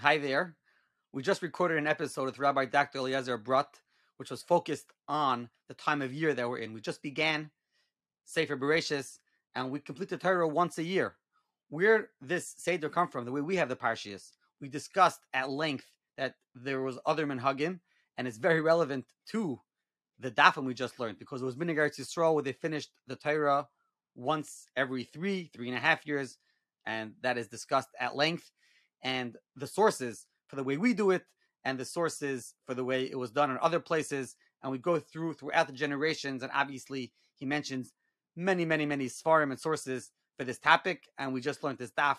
Hi there. We just recorded an episode with Rabbi Dr. Eliezer Brodt, which was focused on the time of year that we're in. We just began Sefer Bereshis, and we complete the Torah once a year. Where this Seder come from, the way we have the Parshias, we discussed at length that there was other Menhagim, and it's very relevant to the Dafim we just learned, because it was Minigar Yisrael where they finished the Torah once every three, three and a half years, and that is discussed at length. And the sources for the way we do it, and the sources for the way it was done in other places, and we go through throughout the generations. And obviously, he mentions many, many, many svarim and sources for this topic. And we just learned this daf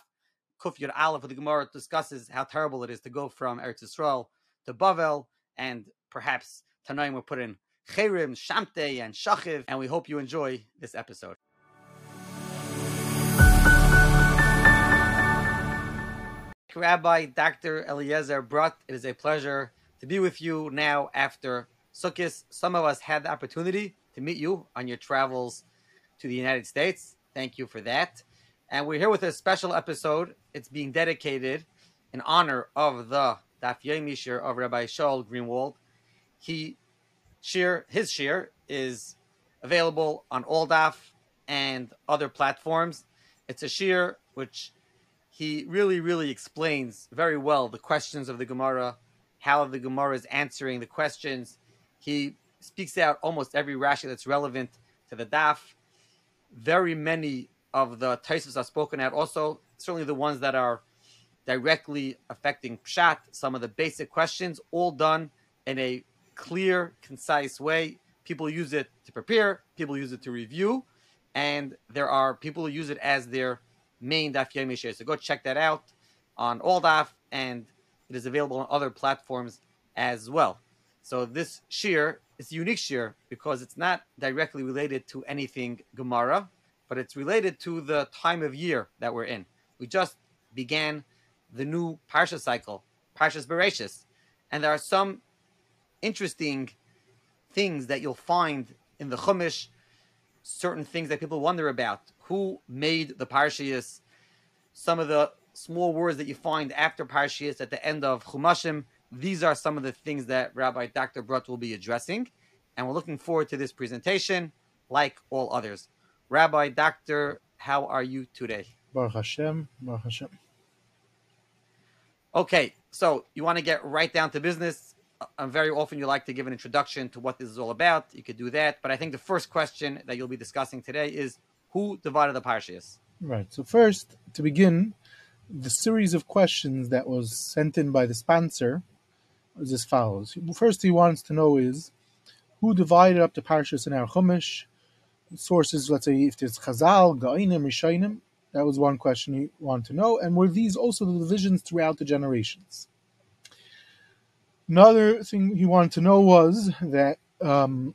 Kuf Yud Aleph of the Gemara discusses how terrible it is to go from Eretz Yisrael to Bavel, and perhaps tonight we'll put in Cherim, Shamte, and Shachiv, and we hope you enjoy this episode. Rabbi Dr. Eliezer Brodt, it is a pleasure to be with you now after Sukkot. Some of us had the opportunity to meet you on your travels to the United States. Thank you for that. And we're here with a special episode. It's being dedicated in honor of the Daf Yomi of Rabbi Shaul Greenwald. He shir his shir is available on all Daf and other platforms. It's a shir which he really, really explains very well the questions of the Gemara, how the Gemara is answering the questions. He speaks out almost every Rashi that's relevant to the Daf. Very many of the Taisus are spoken out also, certainly the ones that are directly affecting Pshat, some of the basic questions, all done in a clear, concise way. People use it to prepare, people use it to review, and there are people who use it as their main Daf Yomi Shir. So go check that out on all Daf, and it is available on other platforms as well. So this Shir is a unique Shir because it's not directly related to anything Gemara, but it's related to the time of year that we're in. We just began the new Parsha cycle, Parshas Bereshis, and there are some interesting things that you'll find in the Chumash, certain things that people wonder about who made the Parshias, some of the small words that you find after Parshias at the end of Chumashim. These are some of the things that Rabbi Dr. Brodt will be addressing. And we're looking forward to this presentation, like all others. Rabbi Doctor, how are you today? Baruch Hashem, Baruch Hashem. Okay, so you want to get right down to business. Uh, very often you like to give an introduction to what this is all about. You could do that. But I think the first question that you'll be discussing today is who divided the Parshias? Right. So first, to begin, the series of questions that was sent in by the sponsor is as follows. First, he wants to know is who divided up the Parshas in our Chumash. Sources, let's say, if there's Chazal, Ga'inim, Rishainim. That was one question he wanted to know. And were these also the divisions throughout the generations? Another thing he wanted to know was that um,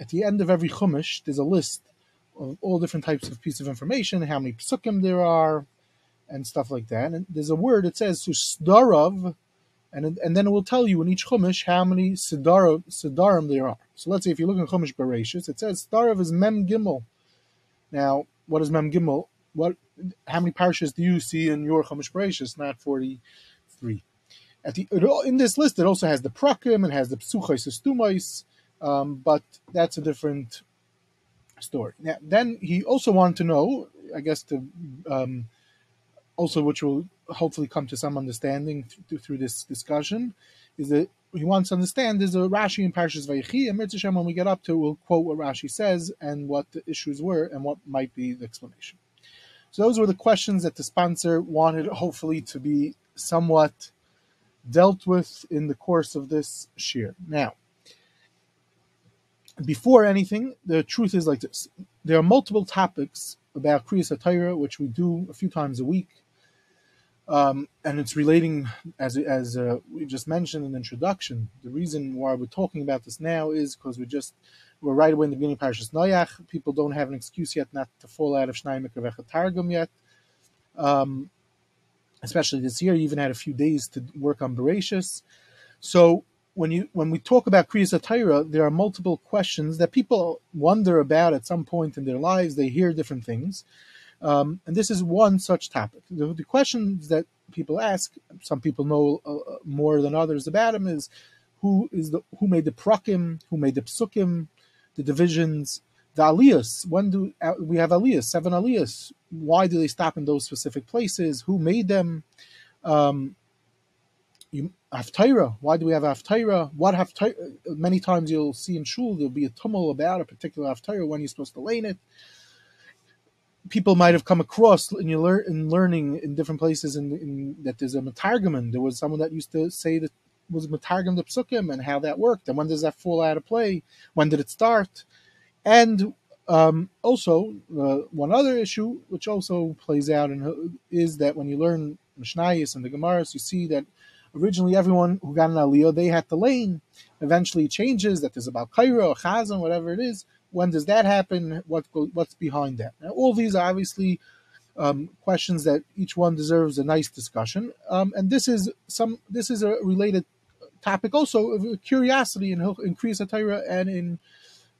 at the end of every Chumash, there's a list of all different types of pieces of information, how many psukim there are, and stuff like that. And there's a word that says susdarav, and and then it will tell you in each chumash how many sidarim, sidarim there are. So let's say if you look in chumash bereshis, it says starav is mem gimel. Now, what is mem gimel? What? How many parshas do you see in your chumash bereshis? Not forty three. At the in this list, it also has the prakim, it has the psuchais estumais, um, but that's a different story. Now, then he also wanted to know, I guess, to um, also which will hopefully come to some understanding th- through this discussion, is that he wants to understand there's a Rashi in Parshas Vayechi, and Mitzvah when we get up to, we'll quote what Rashi says and what the issues were and what might be the explanation. So those were the questions that the sponsor wanted, hopefully, to be somewhat dealt with in the course of this shir. Now, before anything, the truth is like this: there are multiple topics about Kriyas Torah, which we do a few times a week, um, and it's relating, as as uh, we just mentioned in the introduction. The reason why we're talking about this now is because we just we're right away in the beginning of Parashas Noach. People don't have an excuse yet not to fall out of Shnai Mikra Targum yet. Um, especially this year, you even had a few days to work on Bereshis. So when you when we talk about Kriyas Torah, there are multiple questions that people wonder about at some point in their lives. They hear different things, um, and this is one such topic. The, the, questions that people ask, some people know uh, more than others about them, is who is the who made the prakim, who made the psukim, the divisions, the aliyahs. When do uh, we have aliyahs? Seven aliyahs. Why do they stop in those specific places? Who made them? Um, you, Haftarah. Why do we have Haftarah? What Haftarah? Many times you'll see in shul there'll be a tumult about a particular Haftarah when you're supposed to lane it. People might have come across in your lear- in learning in different places in, in that there's a matargaman. There was someone that used to say that was matargam the psukim and how that worked and when does that fall out of play? When did it start? And um, also, uh, one other issue which also plays out in, is that when you learn Mishnayos and the Gemaras, you see that originally everyone who got an aliyah, they had to lane. Eventually changes that there's about kaira or chazan, whatever it is. When does that happen? What what's behind that? Now, all these are obviously um, questions that each one deserves a nice discussion. Um, and this is some this is a related topic also of curiosity in in Kriya Torah and in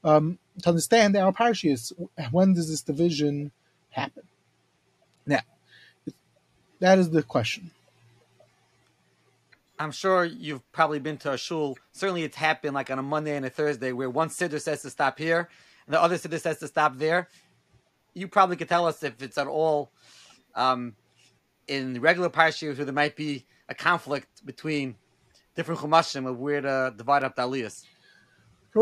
um, to understand our parshas. When does this division happen? Now, that is the question. I'm sure you've probably been to a shul. Certainly, it's happened like on a Monday and a Thursday where one siddur says to stop here and the other siddur says to stop there. You probably could tell us if it's at all um, in regular parshas where there might be a conflict between different chumashim of where to divide up the aliyahs.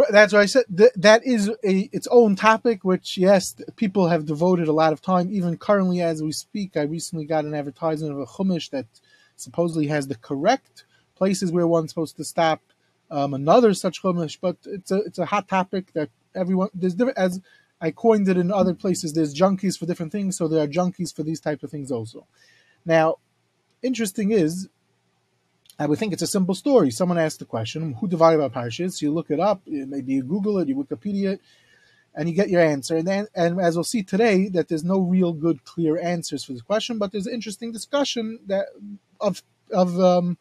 That's what I said. That is a its own topic, which yes, people have devoted a lot of time. Even currently, as we speak, I recently got an advertisement of a chumash that supposedly has the correct places where one's supposed to stop. Um, another such chumash, but it's a it's a hot topic that everyone there's different as I coined it in other places. There's junkies for different things, so there are junkies for these type of things also. Now, interesting is, I would think it's a simple story. Someone asked the question, "Who divided by parashas?" You look it up, maybe you Google it, you Wikipedia it, and you get your answer. And then, and as we'll see today, that there's no real good, clear answers for this question, but there's interesting discussion that of of um,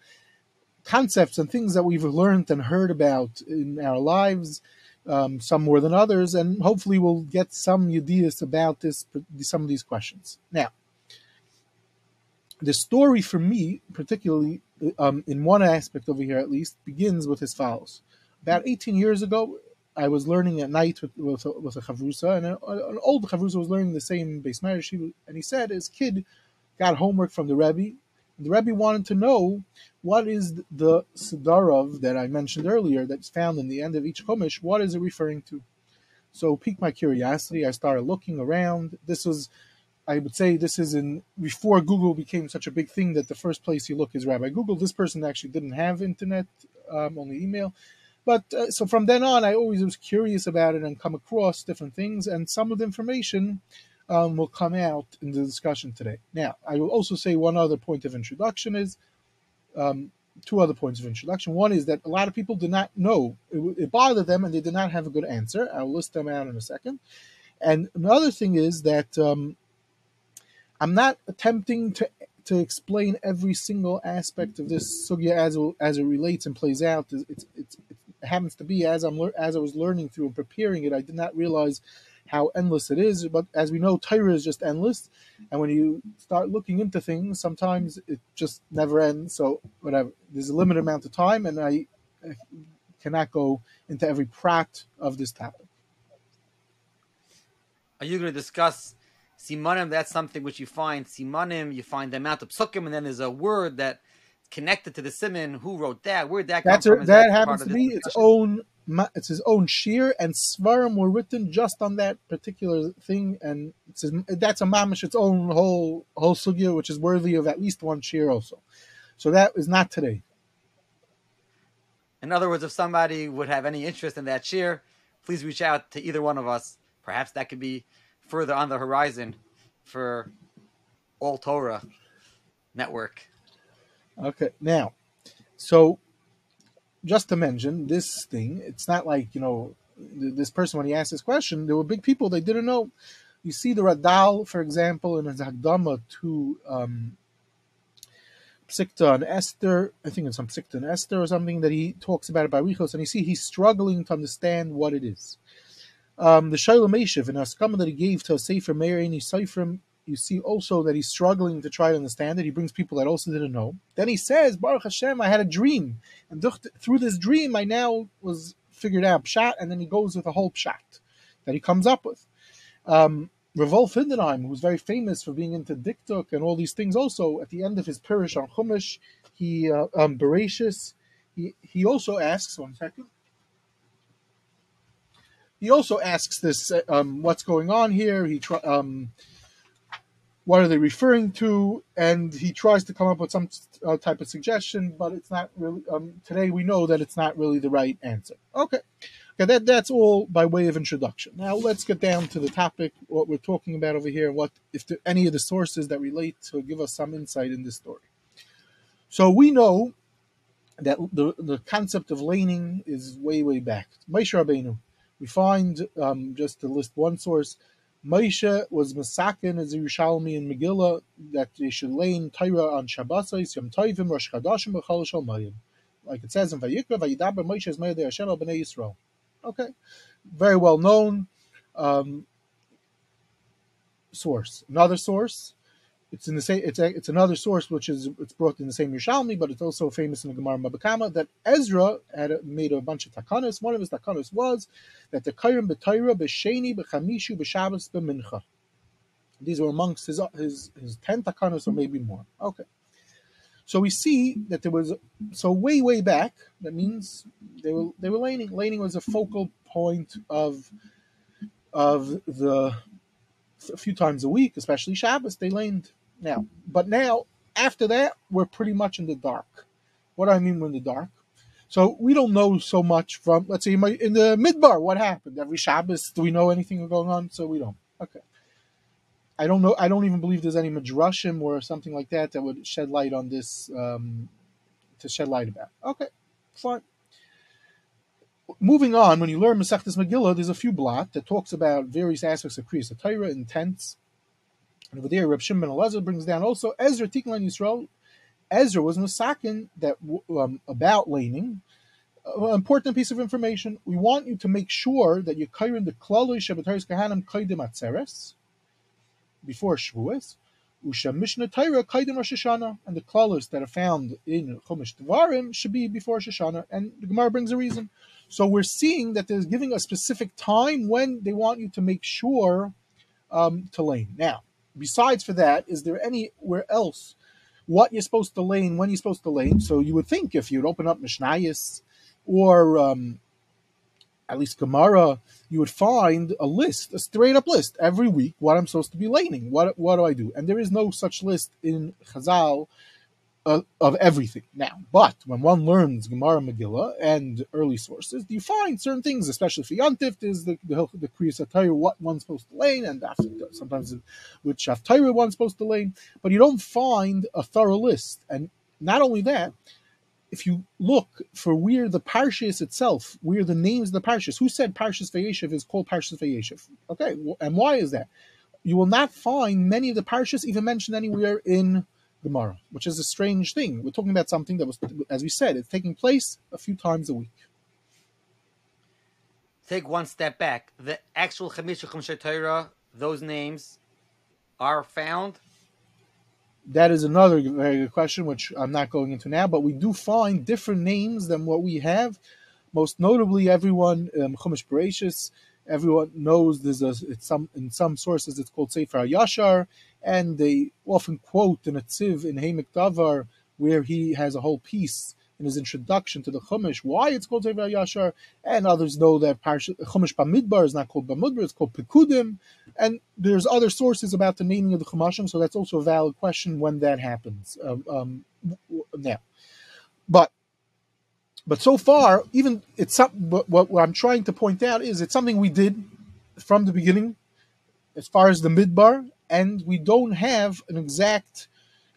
concepts and things that we've learned and heard about in our lives, um, some more than others, and hopefully we'll get some ideas about this, some of these questions. Now, the story for me, particularly um, in one aspect over here at least, begins with as follows. About 18 years ago, I was learning at night with, with, a, with a chavrusa, and a, an old chavrusa was learning the same base marriage, and he said his kid got homework from the Rebbe, the Rebbe wanted to know what is the Sidarov that I mentioned earlier that's found in the end of each Chumash, what is it referring to? So piqued my curiosity. I started looking around. This was, I would say, this is in before Google became such a big thing that the first place you look is Rabbi Google. This person actually didn't have internet, um, only email. But uh, so from then on, I always was curious about it and come across different things, and some of the information um, will come out in the discussion today. Now, I will also say one other point of introduction is um, two other points of introduction. One is that a lot of people did not know, it, it, bothered them and they did not have a good answer. I'll list them out in a second. And another thing is that um, I'm not attempting to to explain every single aspect of this sugya as as it relates and plays out. It's, it's, it happens to be as I'm as I was learning through and preparing it, I did not realize how endless it is. But as we know, Torah is just endless, and when you start looking into things, sometimes it just never ends. So whatever, there's a limited amount of time, and I, I cannot go into every prat of this topic. Are you going to discuss simanim? That's something which you find simanim. You find the amount of psukim, and then there's a word that connected to the simon. Who wrote that? Where that That's come a, from? that, that happens to be its own it's his own shear, and svarim were written just on that particular thing, and his, that's a mamish its own whole whole sugya, which is worthy of at least one shear also. So that is not today. In other words, if somebody would have any interest in that shear, please reach out to either one of us. Perhaps that could be further on the horizon for All Torah Network. Okay, now, so just to mention this thing, it's not like you know this person when he asked this question, there were big people they didn't know. You see the Radal, for example, in his Hagdama to um, Psikta and Esther, I think it's some Psikta and Esther or something that he talks about by Richos, and you see he's struggling to understand what it is. Um, the Shoel U'Meshiv, in Askama that he gave to a Sefer Meir Seifrim, you see also that he's struggling to try to understand it. He brings people that also didn't know. Then he says, Baruch Hashem, I had a dream. And through this dream, I now was figured out pshat, and then he goes with a whole pshat that he comes up with. Um, Revolf Heidenheim, who's very famous for being into diktuk and all these things, also at the end of his parish on Chumash, he uh, um, he he also asks one second. He also asks this, uh, um, what's going on here? He try, um, what are they referring to? And he tries to come up with some uh, type of suggestion, but it's not really. Um, today we know that it's not really the right answer. Okay. Okay, that, that's all by way of introduction. Now let's get down to the topic, what we're talking about over here, what if there, any of the sources that relate to give us some insight in this story. So we know that the, the concept of laning is way, way back. Rabbeinu. We find, um, just to list one source, Moshe was Masakin as a Yerushalmi in Megillah that they should lay in Torah on Shabbos, Yom Tovim, Rosh Chodashim, B'chol Shalmayim. Like it says in Vayikra, Vayidaber Moshe is Meir Hashem B'nei Yisrael. Okay, very well known um, source. Another source, it's in the same. It's a, it's another source which is it's brought in the same Yerushalmi, but it's also famous in the Gemara Mabakama that Ezra had made a bunch of takanas. One of his takanas was that the kayim b'tayra b'sheni b'chamishu b'shabbos b'mincha. These were amongst his his his ten takanas or maybe more. Okay. So we see that there was so way way back. That means they were they were laning. Laning was a focal point of of the a few times a week, especially Shabbos. They laned now, but now after that we're pretty much in the dark. What do I mean we're in the dark? So we don't know so much from let's say in the midbar what happened every Shabbos. Do we know anything going on? So we don't. Okay. I don't know. I don't even believe there's any midrashim or something like that that would shed light on this um, to shed light about. Okay, fine. Moving on, when you learn Masechtas Megillah, there's a few blot that talks about various aspects of Kriyas Torah, intents. And over there, Reb Shimon Elazar brings down also Ezra Tiklan Yisrael. Ezra was Masakin that um, about laning. Uh, important piece of information. We want you to make sure that you kairin the klaloi shabbataris kahanim kaidim atzeres before Shavuos. Usha Mishnah Torah Kaidim Rosh Hashanah, and the klalos that are found in Chumash Devarim should be before Shoshana, and the Gemara brings a reason. So we're seeing that they're giving a specific time when they want you to make sure um, to lane. Now, besides for that, is there anywhere else what you're supposed to lane, when you're supposed to lane? So you would think if you'd open up Mishnayis or um, at least Gemara, you would find a list, a straight up list every week what I'm supposed to be laning. What what do I do? And there is no such list in Chazal uh, of everything now. But when one learns Gemara Megillah and early sources, you find certain things, especially for Yantif, is the the, the Kriyas what one's supposed to lane, and after, sometimes which Shaftayra one's supposed to lane. But you don't find a thorough list. And not only that, if you look for where the parshas itself, where the names of the parshas, who said Parshas Vayeshev is called Parshas Vayeshev? Okay, and why is that? You will not find many of the parshas even mentioned anywhere in Gemara, which is a strange thing. We're talking about something that was, as we said, it's taking place a few times a week. Take one step back. The actual Chamisha Torah, those names are found that is another very good question, which I'm not going into now. But we do find different names than what we have. Most notably, everyone um, Chumash Bereshis, everyone knows there's a it's some in some sources it's called Sefer Yashar, and they often quote in a tziv in Ha'amek Davar where he has a whole piece in his introduction to the Chumash why it's called Sefer Yashar, and others know that Parsh, Chumash Bamidbar is not called Bamidbar, it's called Pekudim, and there's other sources about the naming of the Chumashim, so that's also a valid question when that happens um, um, now. But but so far, even it's some, what, what I'm trying to point out is it's something we did from the beginning, as far as the midbar, and we don't have an exact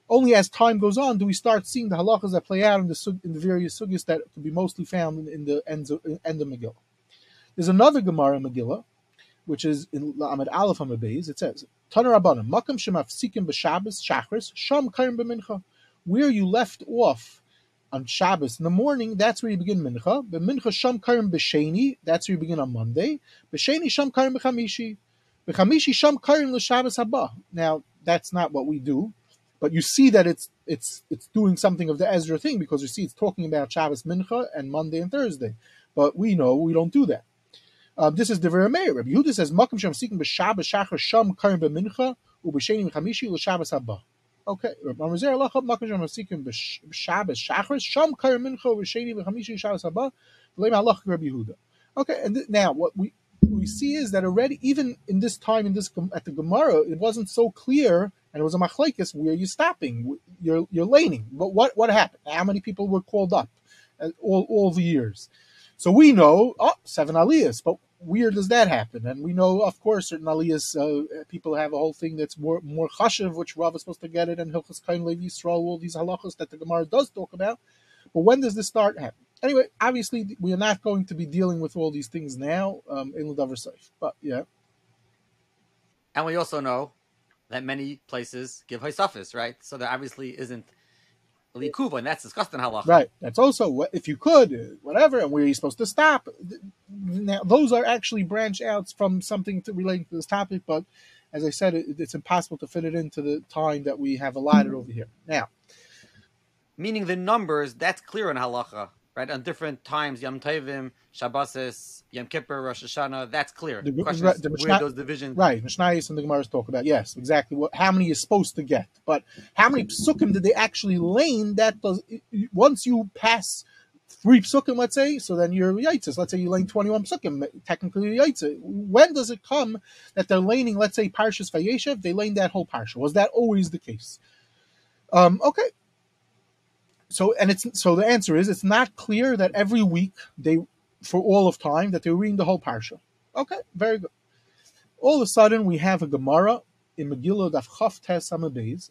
only as time goes on do we start seeing the halachas that play out in the in the various sugyas that could be mostly found in, in the end of, end of Megillah. There's another Gemara Megillah, which is in Lamed Aleph Hamabeis. It says, "Tanar Rabbanim Makam Shemafsikim b'Shabbos Shachris Sham Kayim b'Mincha." Where you left off on Shabbos in the morning, that's where you begin Mincha. B'Mincha Sham Kayim b'Sheni, that's where you begin on Monday. B'Sheni Sham Kayim b'Chamishi. Now that's not what we do. But you see that it's it's it's doing something of the Ezra thing because you see it's talking about Shabbos Mincha and Monday and Thursday. But we know we don't do that. Uh, this is very Meir. Rabbi Yehuda says, "Makom shem seeking b'Shabbos shachar sham karim b'mincha u'b'sheni chamishi l'Shabbos haba." Okay, Rabbi Mazer lacha makom shem seeking b'Shabbos shachar sham karim mincha u'b'sheni v'chamishi l'Shabbos haba. V'leim halach Rabbi Yehuda. Okay, and th- now what we we see is that already, even in this time, in this at the Gemara, it wasn't so clear, and it was a machlekes. Where you stopping? You're you're laning. But what what happened? How many people were called up? uh, All all the years. So we know, oh, seven aliyahs, but where does that happen? And we know, of course, certain aliyahs, uh, people have a whole thing that's more more chashiv, which Rav is supposed to get it, and Hilchas Kain Levi Yisrael, all these halachas that the Gemara does talk about. But when does this start happening? Anyway, obviously, we are not going to be dealing with all these things now um, in Ladavar Seif. But yeah, And we also know that many places give Haisafis, right? So there obviously isn't Likuva, and that's discussed in halacha. right. That's also what if you could, uh, whatever, and where are you supposed to stop? Now, those are actually branch outs from something to relating to this topic, but as I said, it, it's impossible to fit it into the time that we have allotted over here. Now, Meaning the numbers, that's clear in halacha, right? On different times, Yom Tovim, Shabbosis, Yom Kippur, Rosh Hashanah, that's clear. The- The question right, is the where those divisions. right, Mishnayos and the Gemara's talk about yes, exactly what how many you're supposed to get, but how many psukim did they actually lane? That does once you pass three psukim, let's say, so then you're yaitzis. Let's say you lane twenty one psukim, technically you're yaitzis. When does it come that they're laning? Let's say Parshas Vayeshev, they lane that whole parsha. Was that always the case? Um, okay. So and it's so the answer is it's not clear that every week they for all of time that they're reading the whole parsha. Okay, very good. All of a sudden we have a Gemara in Megillah Daf Chaf Tes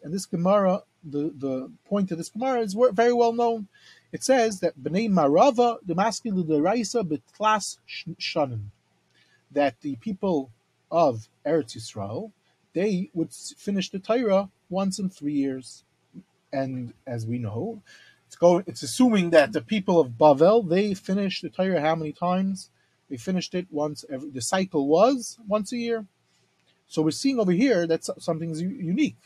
and this Gemara, the, the point of this Gemara is very well known. It says that Bnei Marava the the Raisa betlas shanim, that the people of Eretz Yisrael they would finish the Torah once in three years, and as we know, it's going. It's assuming that the people of Bavel they finished the Torah how many times? They finished it once. Every, the cycle was once a year. So we're seeing over here that something's unique,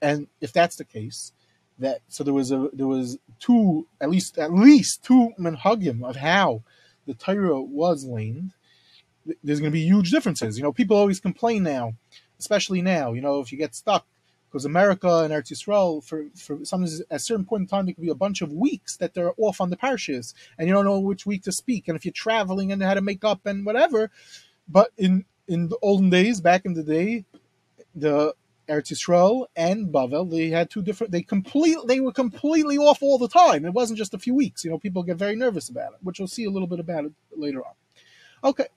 and if that's the case, that so there was a there was two at least at least two menhagim of how the Torah was laned. Th- There's going to be huge differences. You know, people always complain now, especially now. You know, if you get stuck because America and Eretz Yisrael, for for sometimes at a certain point in time, there could be a bunch of weeks that they're off on the parshas, and you don't know which week to speak. And if you're traveling and how to make up and whatever, but in in the olden days, back in the day, the Eretz Yisrael and Bavel, they had two different. They complete. They were completely off all the time. It wasn't just a few weeks. You know, people get very nervous about it, which we'll see a little bit about it later on. Okay,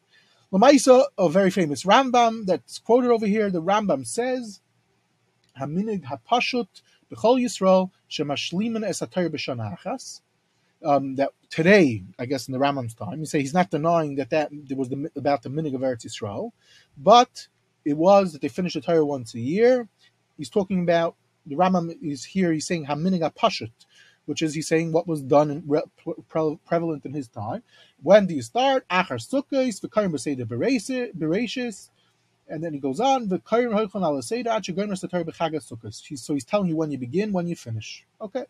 Lamaisa, a very famous Rambam that's quoted over here. The Rambam says, "Haminig hapashut b'chol Yisrael shemashlimen es hatayr achas." Um, that today, I guess in the Rambam's time, you say he's not denying that that there was the, about the minig of Eretz Yisrael, but it was that they finished the Torah once a year. He's talking about the Rambam is here. He's saying haminig hapashut, which is he's saying what was done and re- pre- prevalent in his time. When do you start? Achar sukkos v'karim b'seder bereshis, and then he goes on So he's telling you when you begin, when you finish. Okay.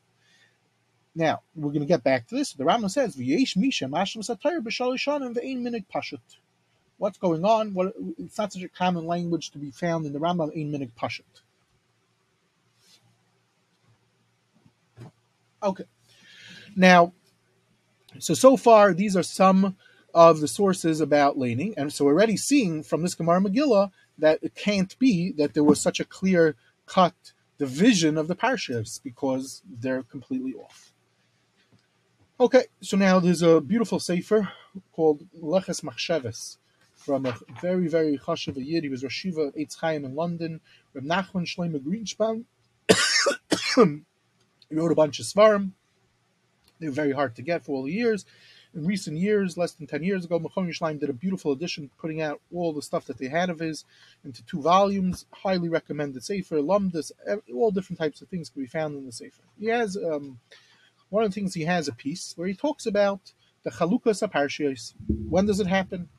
Now we're going to get back to this. The Rambam says. What's going on? What it's not such a common language to be found in the Rambam ein minig pashut. Okay. Now, so so far these are some of the sources about laning, and so we're already seeing from this Gemara Megillah that it can't be that there was such a clear cut division of the parshas because they're completely off. Okay, so now there's a beautiful sefer called Leches Machsheves from a very, very chashav yid. He was Rashiva at Eitz Chaim in London. Reb Nachman Shlomo Greenspan. he wrote a bunch of svarim. They were very hard to get for all the years. In recent years, less than 10 years ago, Mechon Yerushalayim did a beautiful edition, putting out all the stuff that they had of his into two volumes. Highly recommended Sefer, Lumdus, all different types of things can be found in the Sefer. He has, um, one of the things he has a piece where he talks about the Chalukas HaParshios. When does it happen?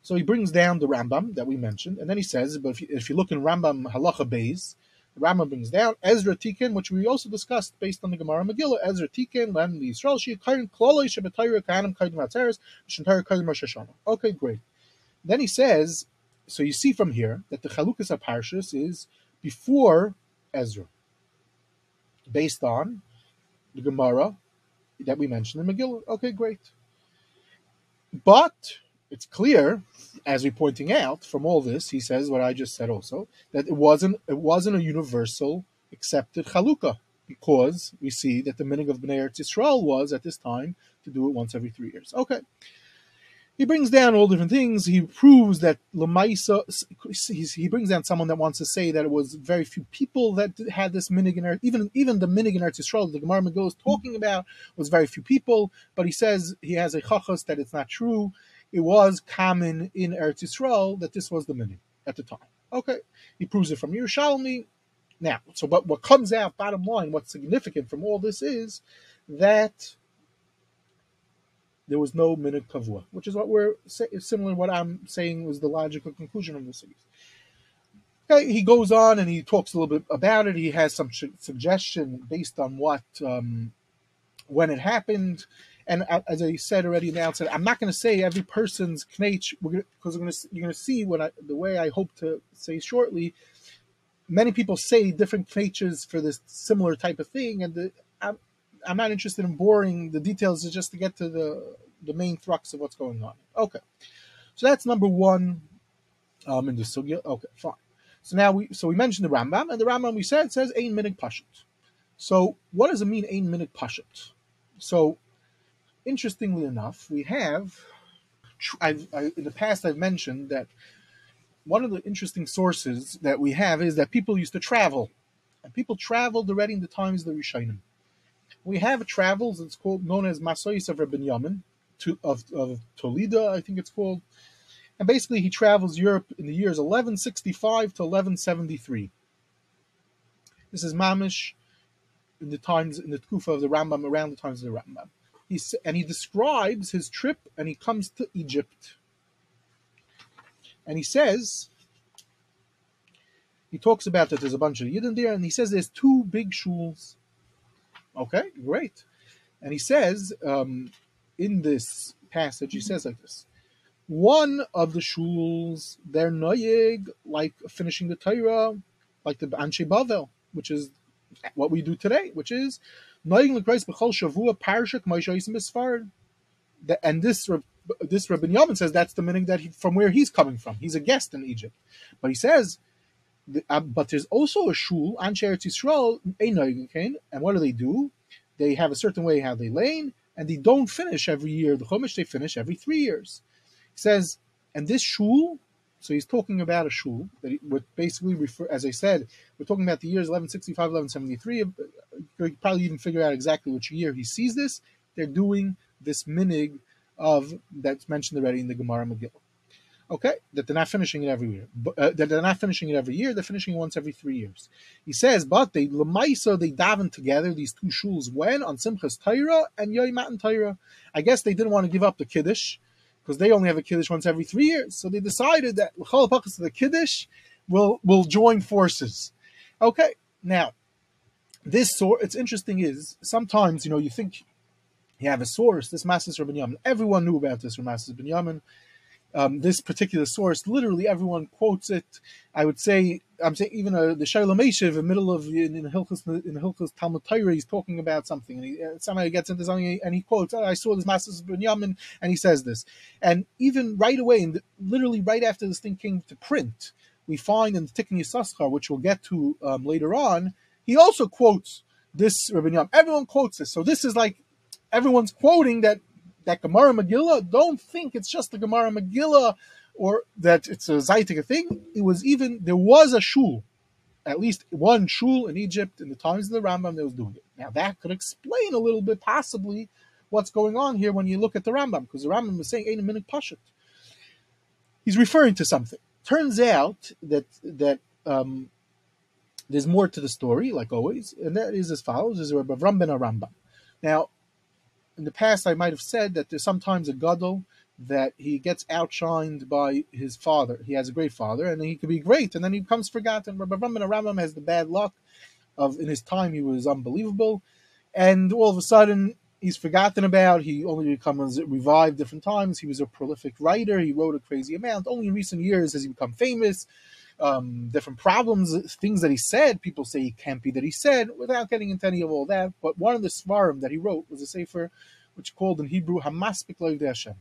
So he brings down the Rambam that we mentioned, and then he says, but if you, if you look in Rambam Halacha Beis, Rambam brings down Ezra Tikin, which we also discussed based on the Gemara Megillah. Ezra Tikin, Len the Yisrael Shi Kain Klolei Shabbatayra Kahanim Kaidim Atzeres Shantayra Kaidim Rosh Hashanah. Okay, great. Then he says, so you see from here that the Chalukas Parshas is before Ezra, based on the Gemara that we mentioned in Megillah. Okay, great. But it's clear, as we're pointing out from all this, he says what I just said also, that it wasn't it wasn't a universal accepted chalukah because we see that the meaning of Bnei Eretz Yisrael was at this time to do it once every three years. Okay. He brings down all different things. He proves that Lamaisa, he brings down someone that wants to say that it was very few people that had this minig in even even the minig in Eretz Yisrael, the Gemara is talking about was very few people. But he says he has a chachas that it's not true it was common in Eretz Yisrael that this was the minig at the time. Okay, he proves it from Yerushalmi. Now, so but what comes out, bottom line, what's significant from all this is that there was no minig kavua, which is what we're similar to what I'm saying was the logical conclusion of the series. Okay, he goes on and he talks a little bit about it. He has some suggestion based on what um, when it happened and as I said already in the announced, I'm not going to say every person's knach because you're going to see what I, the way I hope to say shortly. Many people say different knachs for this similar type of thing, and the, I'm, I'm not interested in boring the details. Just to get to the the main thrust of what's going on. Okay, so that's number one um, in the sugya. Okay, fine. So now we so we mentioned the Rambam, and the Rambam we said says ein minig pashut. So what does it mean ein minig pashut? So interestingly enough, we have, I've, I, in the past, I've mentioned that one of the interesting sources that we have is that people used to travel, and people traveled already in the times of the Rishonim. We have travels. It's called known as Masois of Rabbi Yamin, to, of, of Tudela, I think it's called. And basically, he travels Europe in the years 1165 to 1173. This is Mamish in the times in the Kufa of the Rambam, around the times of the Rambam. He, and he describes his trip and he comes to Egypt. And he says, he talks about that there's a bunch of Yidden there, and he says there's two big shuls. Okay, great. And he says, um, in this passage, he says like this. One of the shuls, they're noyig, like finishing the Torah, like the Anshe Bavel, which is what we do today, which is and this this Rabbi Yamin says that's the meaning that he, from where he's coming from. He's a guest in Egypt, but he says, uh, but there's also a shul on Eretz Yisrael and what do they do? They have a certain way how they lane, and they don't finish every year. The Chumash they finish every three years. He says, and this shul so he's talking about a shul that would basically refer, as I said, we're talking about the years 1165, 1173. You could probably even figure out exactly which year he sees this. They're doing this minig of that's mentioned already in the Gemara Megillah. Okay, that they're not finishing it every year. But, uh, that they're not finishing it every year. They're finishing it once every three years. He says, but they lemaisa they daven together these two shuls when on Simchas Torah and Yoy Matan Torah. I guess they didn't want to give up the kiddush because they only have a kiddush once every three years. So they decided that l'chol pachas the kiddush will will join forces. Okay, now this source. It's interesting is sometimes you know you think you have a source. This Masis Rabban Yamin. Everyone knew about this from Masis Rabban Yamin um, this particular source, literally everyone quotes it. I would say, I'm saying even uh, the Shoel U'Meshiv in the middle of in, in Hilchus in Hilchus Talmud Torah, he's talking about something, and he, uh, somebody gets into something, and he quotes, oh, "I saw this Master Yamin," and he says this, and even right away, and literally right after this thing came to print, we find in the Tikkun Yisachar, which we'll get to um, later on, he also quotes this Rabbi Yam. Everyone quotes this, so this is like everyone's quoting that that Gemara Megillah, don't think it's just the Gemara Megillah or that it's a Zaitika thing. It was even, there was a shul, at least one shul in Egypt in the times of the Rambam that was doing it. Now that could explain a little bit possibly what's going on here when you look at the Rambam, because the Rambam was saying, ain't a minute pashut. He's referring to something. Turns out that, that, um, there's more to the story, like always, and that is as follows: is Rabbi Ram ben Rambam. Now, in the past I might have said that there's sometimes a gadol that he gets outshined by his father. He has a great father, and he could be great, and then he becomes forgotten. Rabbi Rambam has the bad luck of in his time he was unbelievable, and all of a sudden he's forgotten about. He only becomes revived different times. He was a prolific writer. He wrote a crazy amount. Only in recent years has he become famous. Um, different problems, things that he said. People say he can't be that he said, without getting into any of all that. But one of the svarim that he wrote was a sefer, which called in Hebrew Hamaspik Lev de Hashem.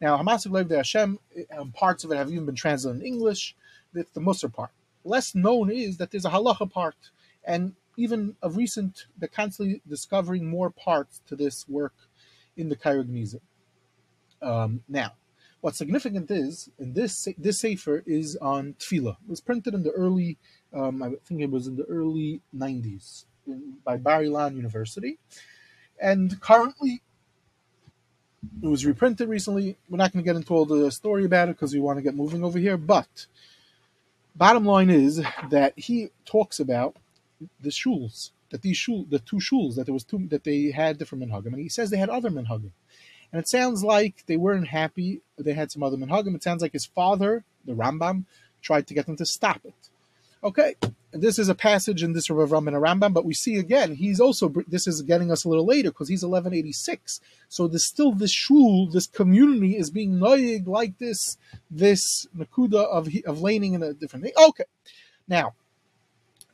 Now, Hamaspik Lev de Hashem, um, parts of it have even been translated in English. That's the Musar part. Less known is that there's a halacha part, and even of recent, they're constantly discovering more parts to this work in the Cairo Um, now, what's significant is, in this this sefer is on tefillah. It was printed in the early, um, I think it was in the early 90s in, by Bar Ilan University. And currently, it was reprinted recently. We're not going to get into all the story about it because we want to get moving over here. But bottom line is that he talks about the shuls that these shul, the two shuls that there was two that they had different minhagim, and he says they had other minhagim, and it sounds like they weren't happy. They had some other minhagim. It sounds like his father, the Rambam, tried to get them to stop it. Okay, and this is a passage in this Rav Ram and Rambam, but we see again he's also this is getting us a little later because he's 1186. So there's still this shul, this community is being noyig like this, this nakuda of of laning in a different thing. Okay, now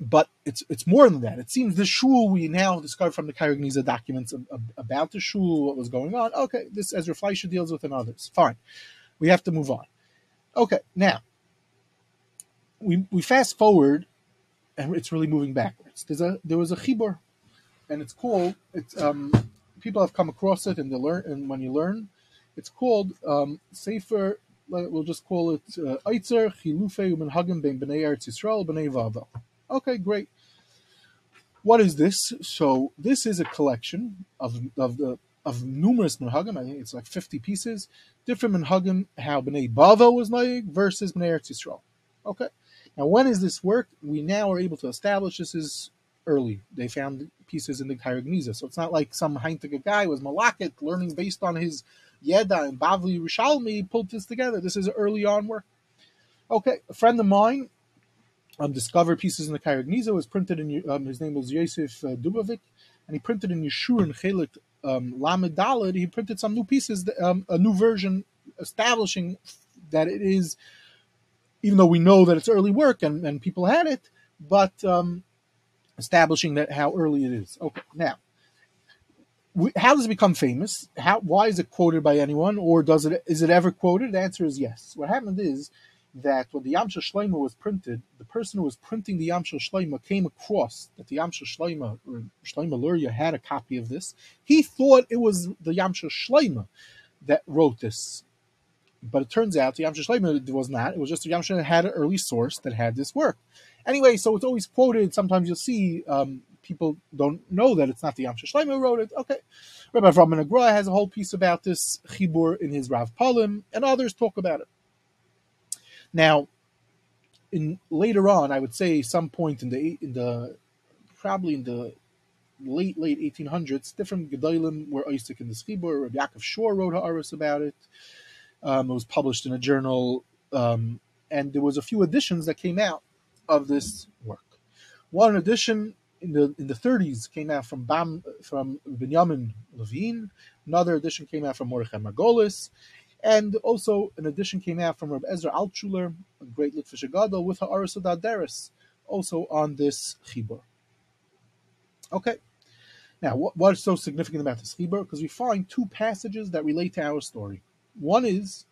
but it's it's more than that. It seems the shul we now discover from the Cairo Geniza documents about the shul, what was going on. Okay, this Ezra Fleischer deals with and others. Fine, we have to move on. Okay, now we we fast forward, and it's really moving backwards. There's a there was a chibur, and it's called it's um people have come across it and they learn and when you learn, it's called um Sefer. We'll just call it uh, Eitzer Chilufe Umenhagim Ben Bnei Eretz Yisrael Bnei Vavel. Okay, great. What is this? So this is a collection of of the of numerous minhagim. I think it's like fifty pieces. Different minhagim how Bnei Bavel was naig versus Bnei Eretz Yisrael. Okay. Now, when is this work? We now are able to establish this is early. They found pieces in the Cairo Geniza. So it's not like some Heintige guy was malakit learning based on his Yeda and Bavli Rishalmi pulled this together. This is early on work. Okay, a friend of mine um, discovered pieces in the Cairo Geniza was printed in um, his name was Yosef uh, Dubovic, and he printed in Yeshur and Chelik um, Lamed Dalad. He printed some new pieces, um, a new version establishing that it is, even though we know that it's early work and, and people had it, but um, establishing that how early it is. Okay, now. We, how does it become famous? How why is it quoted by anyone, or does it is it ever quoted? The answer is yes. What happened is that when the Yamshel Shleima was printed, the person who was printing the Yamshel Shleima came across that the Yamshel Shleima, or Shleima Luria had a copy of this. He thought it was the Yamshel Shleima that wrote this. But it turns out the Yamshel Shleima was not. It was just the Yamshel had an early source that had this work. Anyway, so it's always quoted. Sometimes you'll see um, people don't know that it's not the Yamshel Shleima who wrote it. Okay. Rabbi Avram Agra has a whole piece about this Chibur in his Rav Palim, and others talk about it. Now, in later on, I would say some point in the in the probably in the late late 1800s, different gedolim were Isaac in the Schibur. Rabbi Yaakov Shor wrote Haaretz about it. Um, it was published in a journal, um, and there was a few editions that came out of this work. One edition in the in the 30s came out from Bam from Benjamin Lewin. Another edition came out from Mordechai Margolis, and also, an edition came out from Rabbi Ezra Altshuler, a great Litvish Gadol, with Ha'aris Deris, also on this Chibur. Okay. Now, what, what is so significant about this Chibur? Because we find two passages that relate to our story. One is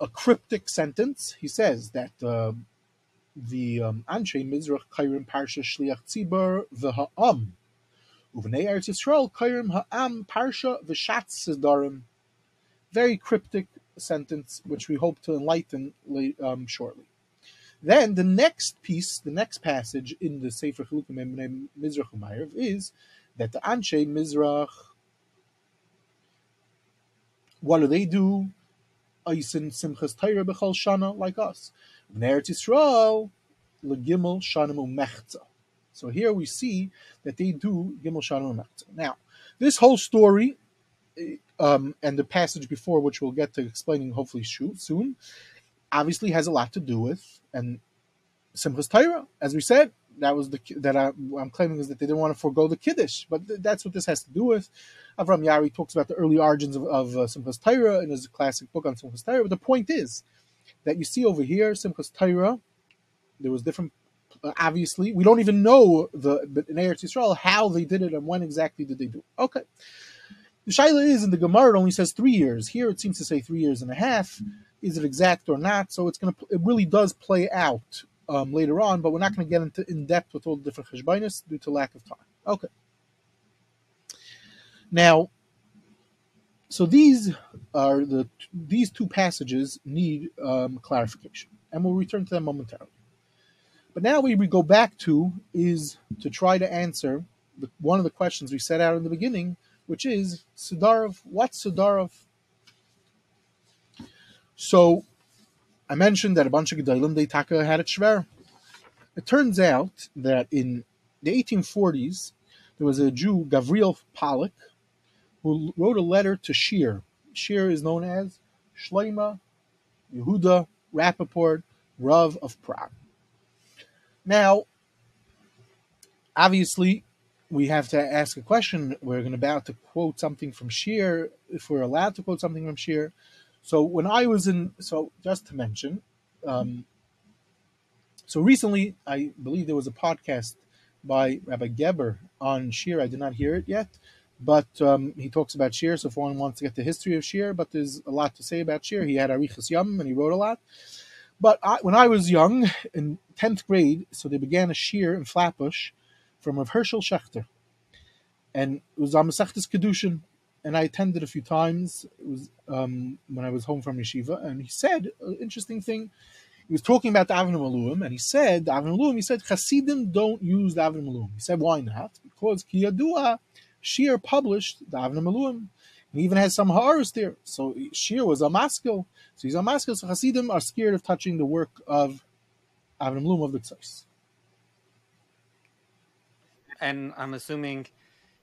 a cryptic sentence. He says that uh, the um, Anshe Mizrach Kairim Parsha Shliach Tzibur v'ha'am Uvnei Eretz Yisrael Kairim Ha'am Parsha v'shatz Sidarim very cryptic sentence, which we hope to enlighten um, shortly. Then the next piece, the next passage in the Sefer Chilukim Mizrach Umayrev is that the Anshe Mizrach, what do they do? Aisin Simchas Torah Bechal Shana, like us. Eretz Yisrael, Legimel Shanim Umechza. So here we see that they do Gimel Shanim Umechza. Now, this whole story um, and the passage before, which we'll get to explaining hopefully soon, obviously has a lot to do with and Simchas Torah, as we said, that was the that I, am claiming is that they didn't want to forego the kiddush, but th- that's what this has to do with. Avram Yaari talks about the early origins of, of uh, Simchas Torah in his classic book on Simchas Torah. But the point is that you see over here Simchas Torah, there was different. Uh, obviously, we don't even know the in Eretz Yisrael how they did it and when exactly did they do. Okay, the shaila is in the Gemara it only says three years. Here it seems to say three years and a half. Is it exact or not? So it's gonna. It really does play out um, later on, but we're not going to get into in depth with all the different cheshbainis due to lack of time. Okay. Now, so these are the these two passages need um, clarification, and we'll return to them momentarily. But now we go back to is to try to answer the, one of the questions we set out in the beginning, which is Sudarov. What's Sudarov? So I mentioned that a bunch of Gedolim, they taka had it shver. It turns out that in the 1840s, there was a Jew, Gavriel Pollock, who wrote a letter to Shir. Shir is known as Shleima Yehuda Rappaport, Rav of Prague. Now, obviously, we have to ask a question. We're going to about to quote something from Shir, if we're allowed to quote something from Shir. So when I was in, so just to mention, um, so recently I believe there was a podcast by Rabbi Geber on Shir. I did not hear it yet, but um, he talks about Shir. So if one wants to get the history of Shir, but there's a lot to say about Shir. He had Arichas Yom and he wrote a lot. But I, when I was young, in tenth grade, so they began a Shir in Flatbush from Rav Hershel Schachter, and it was on Masechtas Kedushin and I attended a few times. It was um, when I was home from yeshiva, and he said an interesting thing. He was talking about the Avnei Miluim, and he said the Avnei Miluim. He said Hasidim don't use the Avnei Miluim. He said why not? Because Kiyadua Shir published the Avnei Miluim. He even has some ha'aris there. So Shir was a maskil. So he's a maskil. So Hasidim are scared of touching the work of Avnei Miluim of the Tzais. And I'm assuming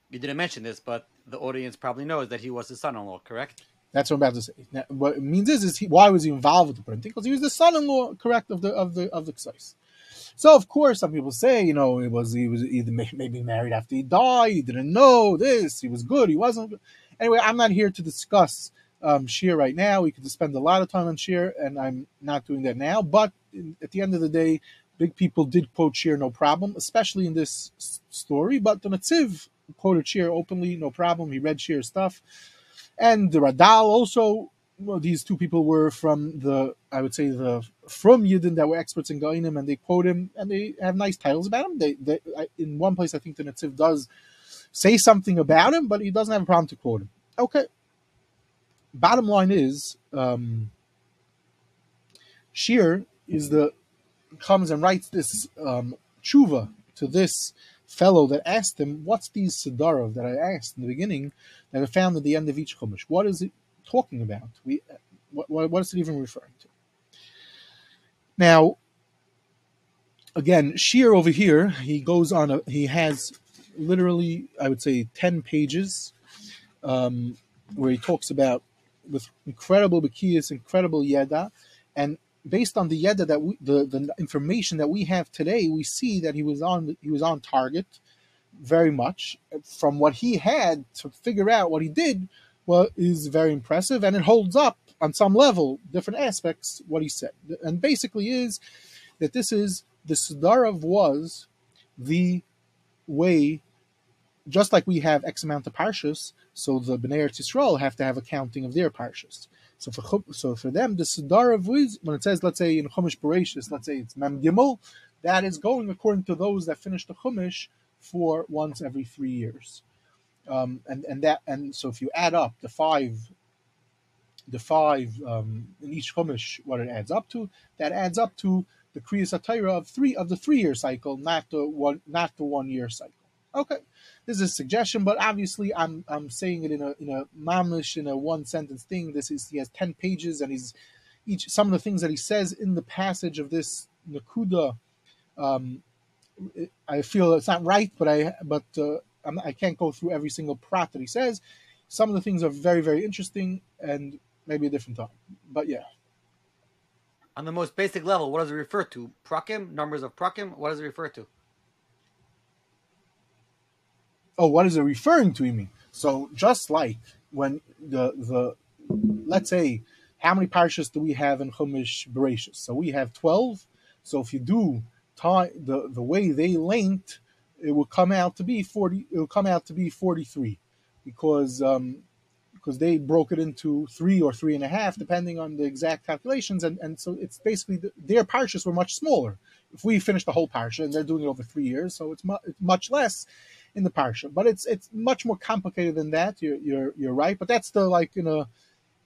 you didn't mention this, but the audience probably knows that he was his son-in-law, correct? That's what I'm about to say. Now, what it means is, is he, why was he involved with the printing? Because he was the son-in-law, correct, of the of the of the Ksais. So of course, some people say, you know, it was he was either maybe married after he died. He didn't know this. He was good. He wasn't. Anyway, I'm not here to discuss um, Shir right now. We could spend a lot of time on Shir, and I'm not doing that now. But at the end of the day, big people did quote Shir, no problem, especially in this story. But the Netziv quoted Shir openly, no problem. He read Shir stuff. And the Radal also, well, these two people were from the, I would say, the from Yidden that were experts in Gainim, and they quote him, and they have nice titles about him. They, they in one place, I think the Netziv does say something about him, but he doesn't have a problem to quote him. Okay. Bottom line is, um, Shir is the comes and writes this um, tshuva to this fellow that asked him, What's these Sidarov that I asked in the beginning that are found at the end of each Chumash? What is it talking about? We, what, what is it even referring to? Now, again, Shir over here, he goes on, a, he has literally, I would say, 10 pages um, where he talks about with incredible Bakiyas, incredible Yeda, and based on the yeda that we, the the information that we have today, we see that he was on he was on target very much. From what he had to figure out what he did, well, is very impressive, and it holds up on some level, different aspects what he said, and basically is that this is the Sudarov was the way, just like we have X amount of parshas, so the Bnei Eretz Yisrael have to have a counting of their parshas. So for so for them, the Wiz, when it says, let's say in Chumash Bereshis, let's say it's Mem Gimel, that is going according to those that finish the Chumash for once every three years. Um, and and that and so if you add up the five, the five um, in each Chumash, what it adds up to, that adds up to the Kriyas Atayra of three of the three year cycle, not the one not the one year cycle. Okay, this is a suggestion, but obviously I'm I'm saying it in a in a mamish in a one sentence thing. This is he has ten pages, and he's each some of the things that he says in the passage of this nakuda. Um, I feel it's not right, but I but uh, I'm, I can not go through every single prat that he says. some of the things are very, very interesting and maybe a different time. But yeah. On the most basic level, what does it refer to? Prakim, numbers of prakim. What does it refer to? Oh, what is it referring to? You mean so? Just like when the the let's say how many parshas do we have in Chumash Bereshis? So we have twelve. So if you do tie the the way they linked, it will come out to be forty. It will come out to be forty three, because um, because they broke it into three or three and a half, depending on the exact calculations, and, and so it's basically the, their parshas were much smaller. If we finish the whole parsha, and they're doing it over three years, so it's, mu- it's much less in the parsha. But it's it's much more complicated than that. You're you're you're right, but that's the like you know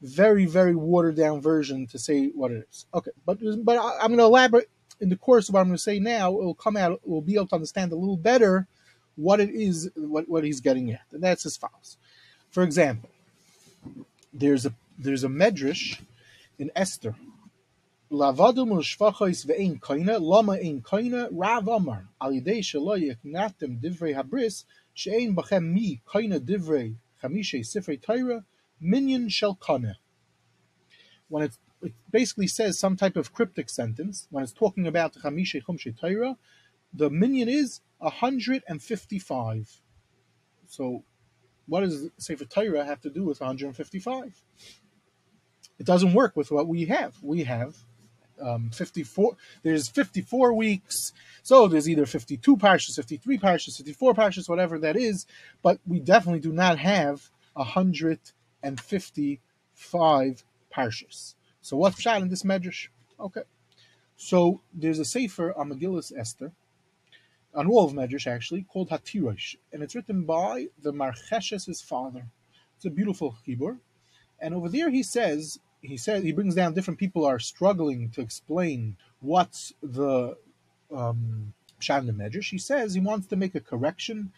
very very watered down version to say what it is. Okay, but but I, I'm going to elaborate in the course of what I'm going to say now. It will come out. We'll be able to understand a little better what it is what what he's getting at, and that's as follows. For example, there's a there's a medrash in Esther. Lavadum shvachos ve'ein koina lama ein koina rav amar al yidei shelo yaknatem divrei habris she'ein bachem mi koina divrei chamishe sifrei Torah minyan shel kana. When it, it basically says some type of cryptic sentence, when it's talking about the chamishe chumshe Torah, the minyan is 155. So what does Sefer Torah have to do with 155? It doesn't work with what we have. We have um, 54. There's 54 weeks, so there's either 52 parshas, 53 parshas, 54 parshas, whatever that is. But we definitely do not have 155 parshas. So what's shot in this medrash? Okay, so there's a sefer on Megillus Esther on all of Medrash actually, called Hatirosh, and it's written by the Marcheshes' father. It's a beautiful chibur, and over there he says he says he brings down different people are struggling to explain what's the um, Medrash. He says he wants to make a correction,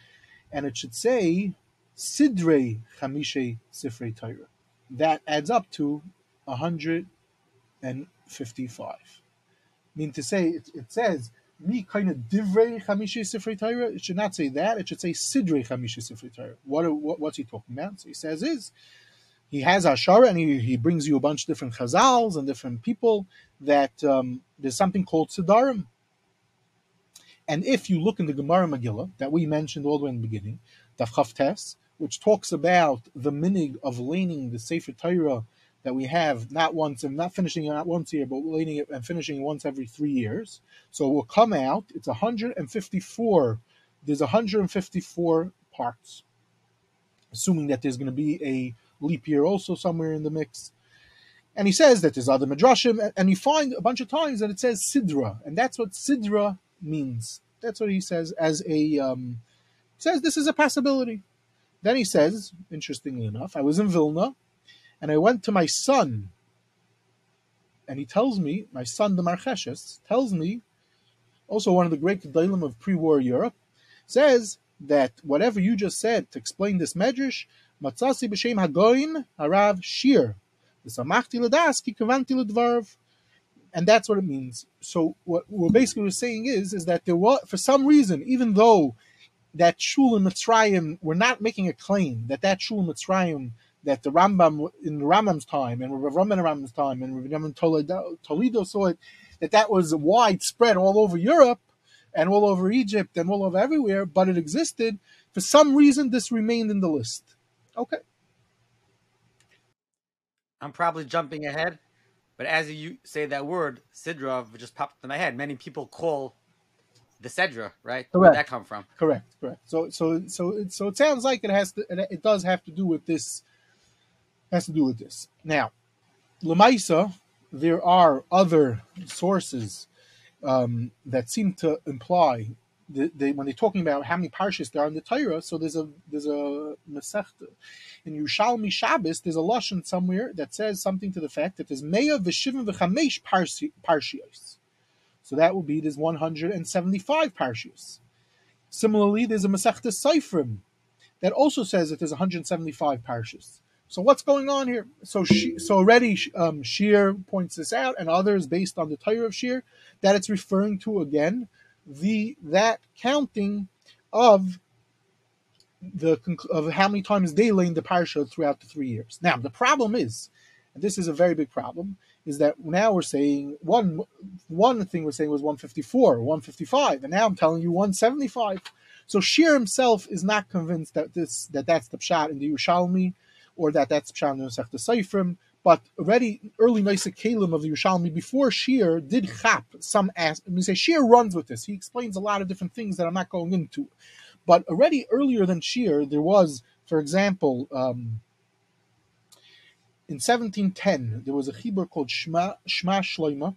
and it should say Sidrei Chamishe Sifrei Torah. That adds up to hundred and fifty-five. I mean to say it, it says me kind of divrei chamishi sifrei Torah. It should not say that. It should say sidrei chamishi sifrei Torah. What, what what's he talking about? So he says is he has Ashara and he, he brings you a bunch of different chazals and different people that um, there's something called sidarim. And if you look in the Gemara Megillah that we mentioned all the way in the beginning, Daf Chavtes, which talks about the minig of laning the Sefer Torah that we have not once and not finishing it not once a year, but laning it and finishing it once every three years. So it will come out. It's 154. There's 154 parts, assuming that there's going to be a leap year also somewhere in the mix. And he says that there's other midrashim, and you find a bunch of times that it says sidra, and that's what sidra means. That's what he says as a um, says this is a possibility. Then he says, interestingly enough, I was in Vilna and I went to my son, and he tells me, my son, the Marcheshes, tells me, also one of the great Gedalim of pre-war Europe, says that whatever you just said to explain this medrash, matzasi b'shem hagoin harav shir, v'samachti l'das ki kavanti l'dvarv, and that's what it means. So what we're basically saying is, is that there was, for some reason, even though that shul in Mitzrayim, we're not making a claim that that shul in Mitzrayim that the Rambam in the Rambam's time and Rav Rambam Rambam's time and Rav Tudela, Tudela saw it that that was widespread all over Europe and all over Egypt and all over everywhere, but it existed. For some reason, this remained in the list. Okay. I'm probably jumping ahead, but as you say that word, Sidra just popped in my head. Many people call the Cedra, right? Correct. Where'd that come from? Correct, correct. So, so, so, it, so it sounds like it has to. It does have to do with this has to do with this. Now, Lamaisa, there are other sources um, that seem to imply they, when they're talking about how many parshas there are in the Torah. So there's a there's a Masechta in Yerushalmi Shabbos. There's a lashon somewhere that says something to the fact that there's Meya v'shivim v'chamesh parshios. So that will be there's 175 parshios. Similarly, there's a Masechta Seifrim that also says that there's 175 parshas. So what's going on here? So she, so already um, Shir points this out, and others based on the Torah of Shir that it's referring to again the that counting of the of how many times they lay in the parsha throughout the three years. Now the problem is, and this is a very big problem, is that now we're saying one one thing we're saying was 154, 155, and now I'm telling you 175. So Shir himself is not convinced that this that that's the pshat in the Yerushalmi, or that that's pshat in the Masechta. But already early Naisa Kalim of the Yerushalmi before Shir did chap some as I mean say Shir runs with this. He explains a lot of different things that I'm not going into. But already earlier than Shir, there was, for example, um, in 1710, there was a chibur called Shema, Shema Shloima,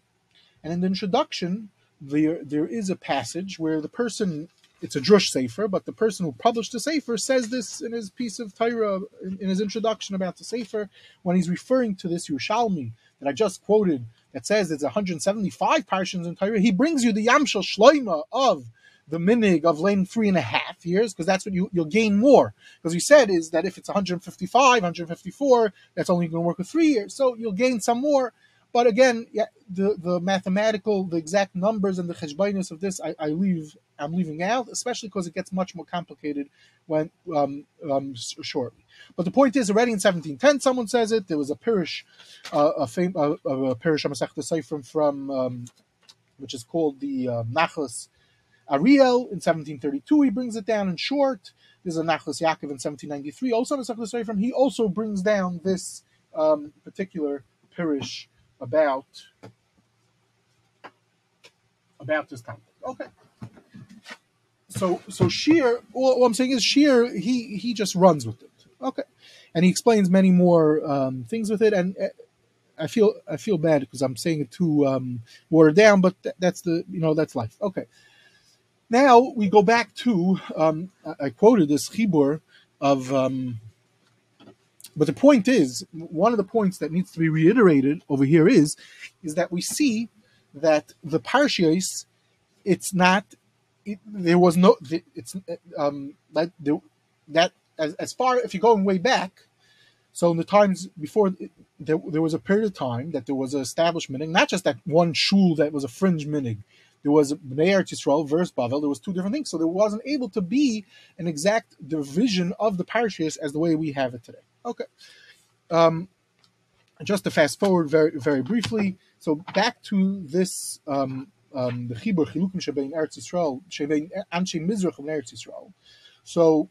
and in the introduction, there there is a passage where the person, it's a drush sefer, but the person who published the sefer says this in his piece of Torah, in, in his introduction about the sefer, when he's referring to this Yerushalmi that I just quoted, that says it's 175 parshas in Torah, he brings you the Yamshel Shloima of the minig of lane three and a half years, because that's what you, you'll gain more. Because we said is that if it's 155, 154, that's only going to work with three years. So you'll gain some more. But again, yeah, the, the mathematical, the exact numbers and the cheshbainis of this, I, I leave, I'm leaving out, especially because it gets much more complicated when um, um, shortly. But the point is, already in 1710, someone says it. There was a parish, uh, a, fam- uh, a parish Masechta Seifrim from, um, which is called the uh, Nachlas Ariel in 1732, he brings it down in short. There's a Nachlas Yaakov in 1793, also the from. He also brings down this um, particular parish about about this topic. Okay. So so Shir, well, what I'm saying is Shir, he he just runs with it. Okay, and he explains many more um, things with it, and uh, I feel I feel bad because I'm saying it too um, watered down, but th- that's the you know that's life. Okay. Now we go back to um, I quoted this chibur of, um, but the point is one of the points that needs to be reiterated over here is is that we see that the parshas it's not it, there was no it's um that that as, as far if you're going way back so in the times before there, there was a period of time that there was an establishment and not just that one shul that was a fringe minig there was Bnei Eretz Yisrael versus Bavel. There was two different things, so there wasn't able to be an exact division of the parashas as the way we have it today. Okay. Um, just to fast forward very very briefly. So back to this um, um, the Chibur Chilukim Shebein Eretz Yisrael Shebein Anshe Mizrach of Eretz Yisrael. So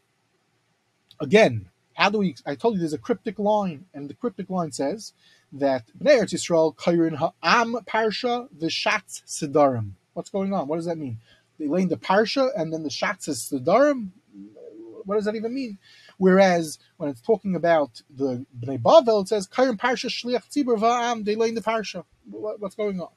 again, how do we? I told you there's a cryptic line, and the cryptic line says that Bnei Eretz Yisrael Kairin Ha'am Parsha V'Shatz Sidarim. What's going on? What does that mean? They lay in the parsha and then the shatz is Sidarim. What does that even mean? Whereas when it's talking about the Bnei Bavel, it says Kayim Parsha Shliach Tzibur Va'am. They lay in the parsha. What's going on?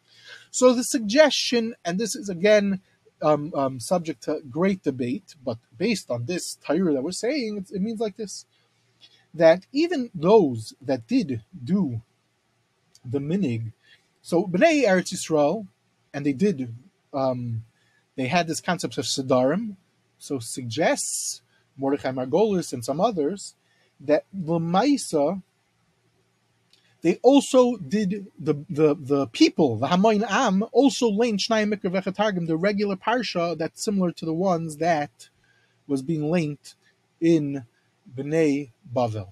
So the suggestion, and this is again um, um, subject to great debate, but based on this Torah that we're saying, it means like this: that even those that did do the minig, so Bnei Eretz Yisrael, and they did um, they had this concept of Sidarim, so suggests Mordechai Margolis and some others that Lamaisa they also did the the the people the Hamoin Am also lane Shnai Mikra the regular parsha that's similar to the ones that was being linked in Bnei Bavel.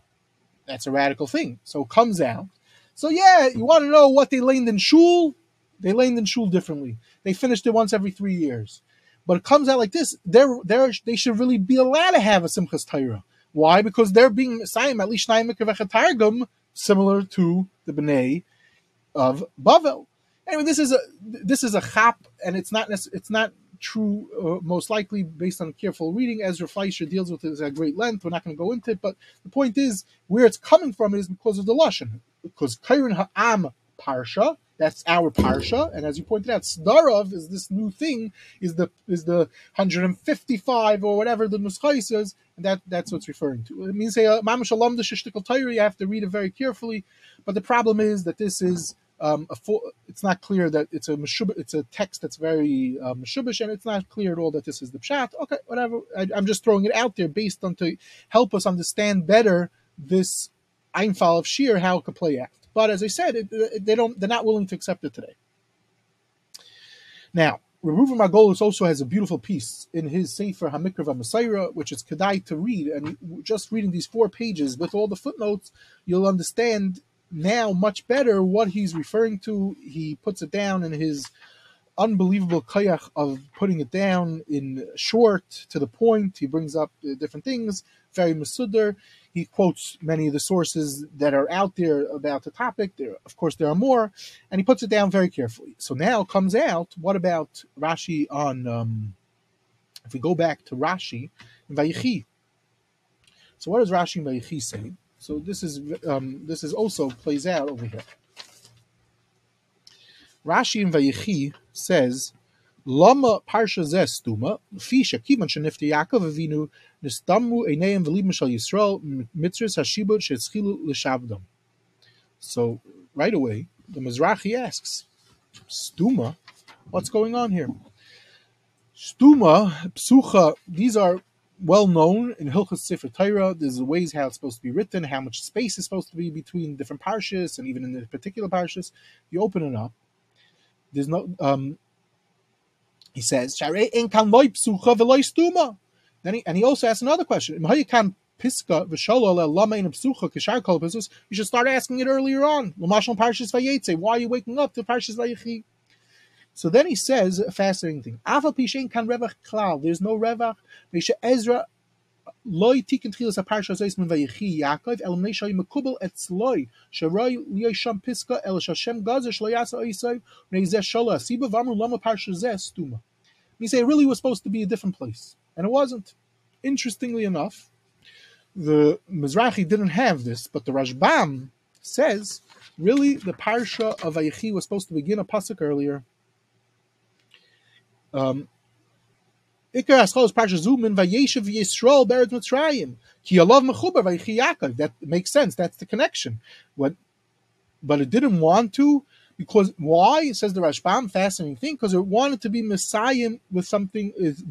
That's a radical thing. So it comes out. So yeah, you want to know what they laned in Shul? They laned in Shul differently. They finished it once every three years. But it comes out like this. They're, they're, they should really be allowed to have a Simchas Torah. Why? Because they're being assigned at least Targum, similar to the Bnei of Bavel. Anyway, this is a this is a chap, and it's not it's not true. Uh, most likely, based on careful reading, Ezra Fleischer deals with it at great length. We're not going to go into it, but the point is where it's coming from is because of the lashon. Because Kairin Ha'am parsha that's our parsha, and as you pointed out, Sdarov is this new thing, is the is the 155 or whatever the nuschais is, and that that's what's referring to. It means uh, mamash alam the You have to read it very carefully, but the problem is that this is um, full, it's not clear that it's a meshub, it's a text that's very uh, and it's not clear at all that this is the pshat. Okay, whatever. I, am just throwing it out there based on to help us understand better this Einfall of Shir, how it could play out. But as I said, it, they don't. They're not willing to accept it today. Now Reuven Margolis also has a beautiful piece in his Sefer Hamikra Messiah, which is kedai to read. And just reading these four pages with all the footnotes, you'll understand now much better what he's referring to. He puts it down in his unbelievable kayak of putting it down in short to the point. He brings up different things, very masudar. He quotes many of the sources that are out there about the topic. There, of course, there are more, and he puts it down very carefully. So now comes out. What about Rashi on? Um, if we go back to Rashi in Vayichi. So what does Rashi in Vayichi say? So this is um, this is also plays out over here. Rashi in Vayichi says, Lama parsha stuma, fisha kivan shenifti Yaakov Avinu nistamu eineim v'libim shal Yisrael mitzvahs hashibut shetzchilu l'shavdam. So right away, the Mizrahi asks, Stuma, what's going on here? Stuma, psucha, these are well known in Hilchas Sefer Torah. There's ways how it's supposed to be written, how much space is supposed to be between different parshas, and even in the particular parshas. You open it up, there's no um he says then he, and he also asks another question. You should start asking it earlier on. Why are you waking up to parshas vayechi so then he says a fascinating thing. There's no revach. Ezra loy tikin tchilas aparsha zeis min vayichi Yaakov el mnei shoy mekubel etzloi sharoy liyoy sham piska el shashem gazer shlo yasa oisai mnei zeh shola siba vamru lama parsha zeh stuma. You say it really was supposed to be a different place, and it wasn't. Interestingly enough, the Mizrahi didn't have this, but the Rashbam says really the parsha of Vayichi was supposed to begin a pasuk earlier. Um, That makes sense. That's the connection. What, but it didn't want to because why? It says the Rashbam, fascinating thing, because it wanted to be Messiah with something is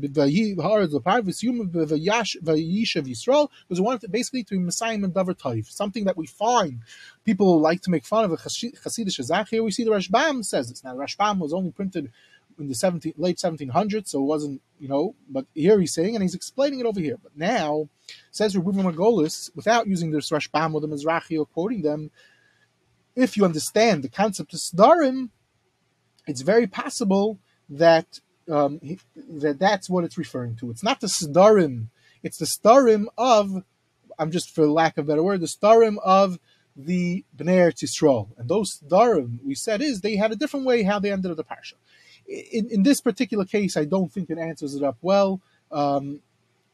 Yisrael, because it wanted to basically to be Messiah and Davar Taif, something that we find people like to make fun of a Hasidic Shazach. Here we see the Rashbam says this. Now, the Rashbam was only printed in the 17, late 1700s, so it wasn't, you know, but here he's saying, and he's explaining it over here. But now, says Reuven Margolis, without using the Rashbam or the Mizrahi or quoting them, if you understand the concept of Sdarim, it's very possible that um, that that's what it's referring to. It's not the Sdarim, it's the Starim of, I'm just for lack of a better word, the Starim of the Bnei Yisrael. And those Sdarim, we said, is they had a different way how they ended the parsha in, in this particular case, I don't think it answers it up well. Um,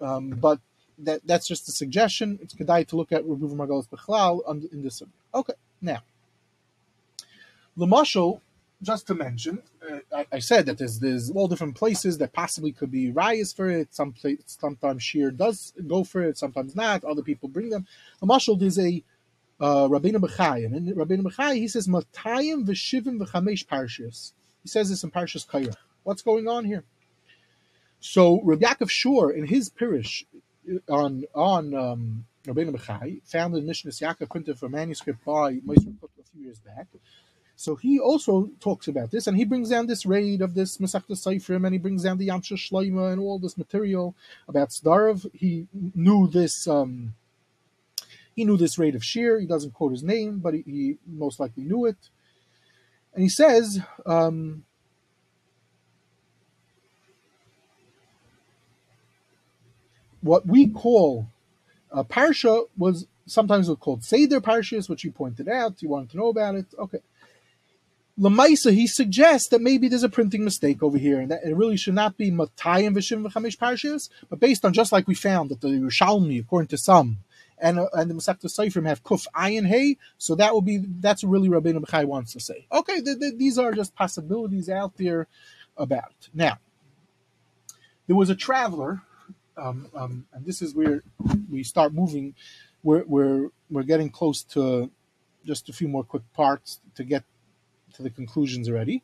um, but that that's just a suggestion. It's kedai to look at Rebuva Margalis Bechlal in this. Okay, now the marshal. Just to mention, uh, I, I, said that there's there's all different places that possibly could be riots for it. Some place, sometimes Shir does go for it, sometimes not. Other people bring them. The marshal there's a uh, Rabbeinu Bechai, and Rabbeinu Bechai he says Matayim v'shivim v'chamesh parshas. He says this in Parshas Kairach. What's going on here? So Rabbi Yaakov Shur, in his parish on on um, Rabbeinu Bechai, founded Mishnah Yaakov printed for manuscript by Moshe a few years back. So he also talks about this, and he brings down this raid of this Masechta Seifrim, and he brings down the Yamsha Shleima and all this material about Sdarov. He knew this. Um, he knew this raid of Shir. He doesn't quote his name, but he, he most likely knew it. And he says, um, what we call a parsha was sometimes called Seder parshas, which you pointed out. You wanted to know about it. Okay. Lamaisa, he suggests that maybe there's a printing mistake over here, and that it really should not be Matayim Vishim V'Chamesh Parshas, but based on just like we found that the Yerushalmi, according to some, and uh, and the Masechta Seifrim have Kuf Ayin Hey, so that will be that's really Rabbeinu Bechai wants to say. Okay, th- th- these are just possibilities out there about. Now, there was a traveler, um, um, and this is where we start moving. We're we're we're getting close to just a few more quick parts to get to the conclusions already,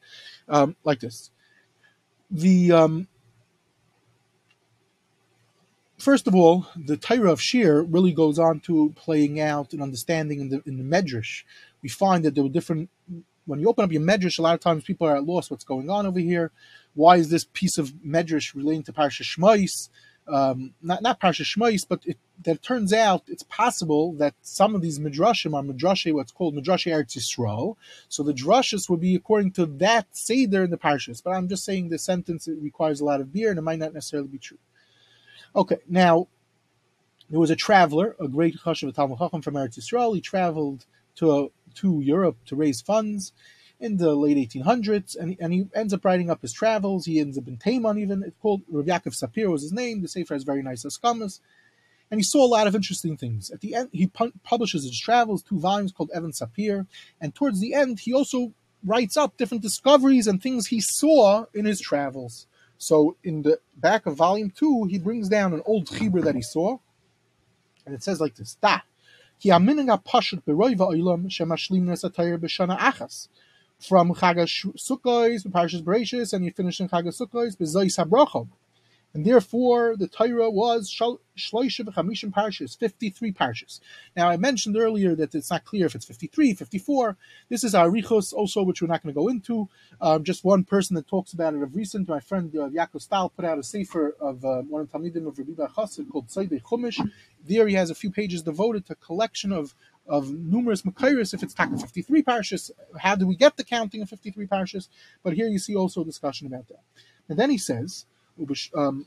um, like this. The um, first of all, the Torah of Shir really goes on to playing out and understanding in the in the Medrash. We find that there were different. When you open up your Medrash, a lot of times people are at loss what's going on over here. why is this piece of medrash relating to Parsha Shmois? Um, not not Parsha Shmois, but it, that it turns out it's possible that some of these midrashim are midrashe, what's called midrashe Eretz Yisrael. So the drushes would be according to that seder in the parshas. But I'm just saying the sentence it requires a lot of beer, and it might not necessarily be true. Okay, now there was a traveler, a great chashav Talmud Chacham from Eretz Yisrael. He traveled to uh, to Europe to raise funds in the late 1800s, and, and he ends up writing up his travels. He ends up in Taman even. It's called Rav Yaakov Sapir was his name. The Sefer has very nice askamas. And he saw a lot of interesting things. At the end, he pu- publishes his travels, two volumes called Even Sapir. And towards the end, he also writes up different discoveries and things he saw in his travels. So in the back of volume two, he brings down an old chibur that he saw, and it says like this: "Da, ki amininga pashut beroiva oilam shemashlim nesatayir b'shana achas." From Chagas Sukkos, Parshas Bereshis, and you finish in Chagas Sukkos, Bezois Habrachom. And therefore, the Torah was Shloisha V'chamishim Parshas, 53 Parshas. Now, I mentioned earlier that it's not clear if it's 53, 54. This is Arichos also, which we're not going to go into. Um, just one person that talks about it of recent, my friend uh, Yaakov Stahl put out a sefer of uh, one of Talmidim of Rabbi Chassid called Tzadei Chumash. There he has a few pages devoted to collection of of numerous Makairis, if it's Taka 53 parshas, how do we get the counting of 53 parshas? But here you see also a discussion about that. And then he says, um,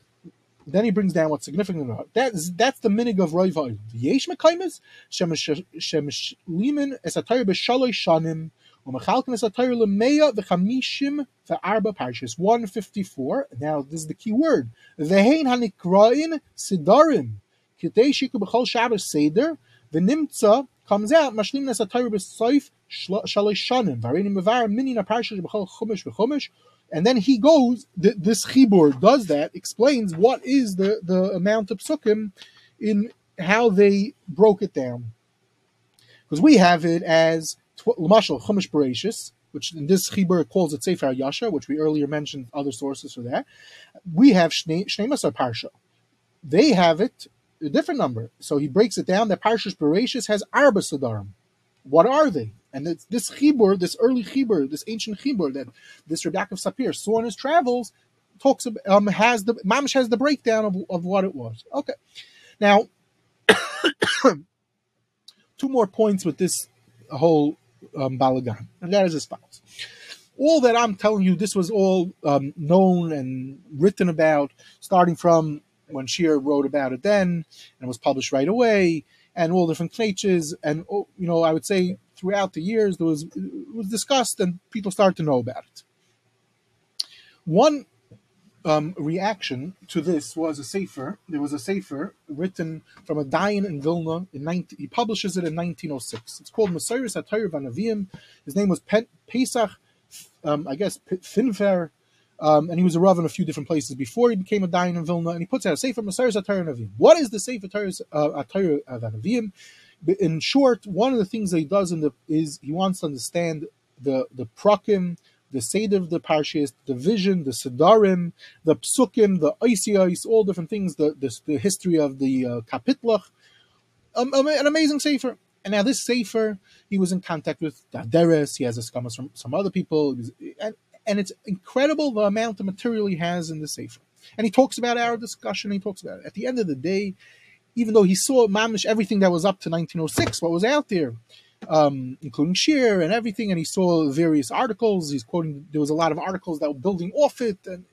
then he brings down what's significant about that. That's the minig of Roy Va'il. Yesh Mekaimis, Shemishlimin Esatayr B'Shaloi Shanim, Umechalkin Esatayr Lemeya V'Chamishim V'Arba Parshas, 154. Now, this is the key word. V'Hein Hanikrain Sidarim, Kitei Shiku B'Chol Shabbos Seder, V'Nimtza comes out mashlim nes atayr b'soif shalosh shanim varenim mevar minin aparshash b'chol chumash v'chumash and then he goes th- this chibur does that explains what is the the amount of psukim in how they broke it down because we have it as lamashal chumash bereshis which in this chibur calls it sefer yasha which we earlier mentioned other sources for that we have shnei masar parsha they have it a different number. So he breaks it down that Parshas Bereshis has Arba Sadarim. What are they? And it's this Chibur, this early Chibur, this ancient Chibur that this Rebbe of Sapir saw in his travels, talks about, um, has the Mamish has the breakdown of, of what it was. Okay. Now, two more points with this whole um, Balagan, and that is as follows. All that I'm telling you, this was all um, known and written about, starting from when Shir wrote about it then, and it was published right away, and all different knetches, and oh, you know, I would say throughout the years there was it was discussed, and people started to know about it. One um, reaction to this was a sefer. There was a sefer written from a dayan in Vilna. In 19, he publishes it in 1906. It's called Messiris Atayr Vanavim. His name was Pesach, um, I guess Finfer um, and he was a Rav in a few different places before he became a Dayan in Vilna, and he puts out a Sefer Masaris Atayr Navim. What is the Sefer Atayr uh, Navim? In short, one of the things that he does in the is he wants to understand the the prakim, the seder of the parshas, the vision, the sedarim, the psukim, the oisios, all different things, the the, the history of the uh, kapitlach. Um, um, an amazing sefer. And now this sefer, he was in contact with Daderes. He has a scamas from some other people, and and it's incredible the amount of material he has in the Sefer. And he talks about our discussion, he talks about it. At the end of the day, even though he saw mamish everything that was up to 1906, what was out there, um, including Shir and everything, and he saw various articles. He's quoting there was a lot of articles that were building off it, and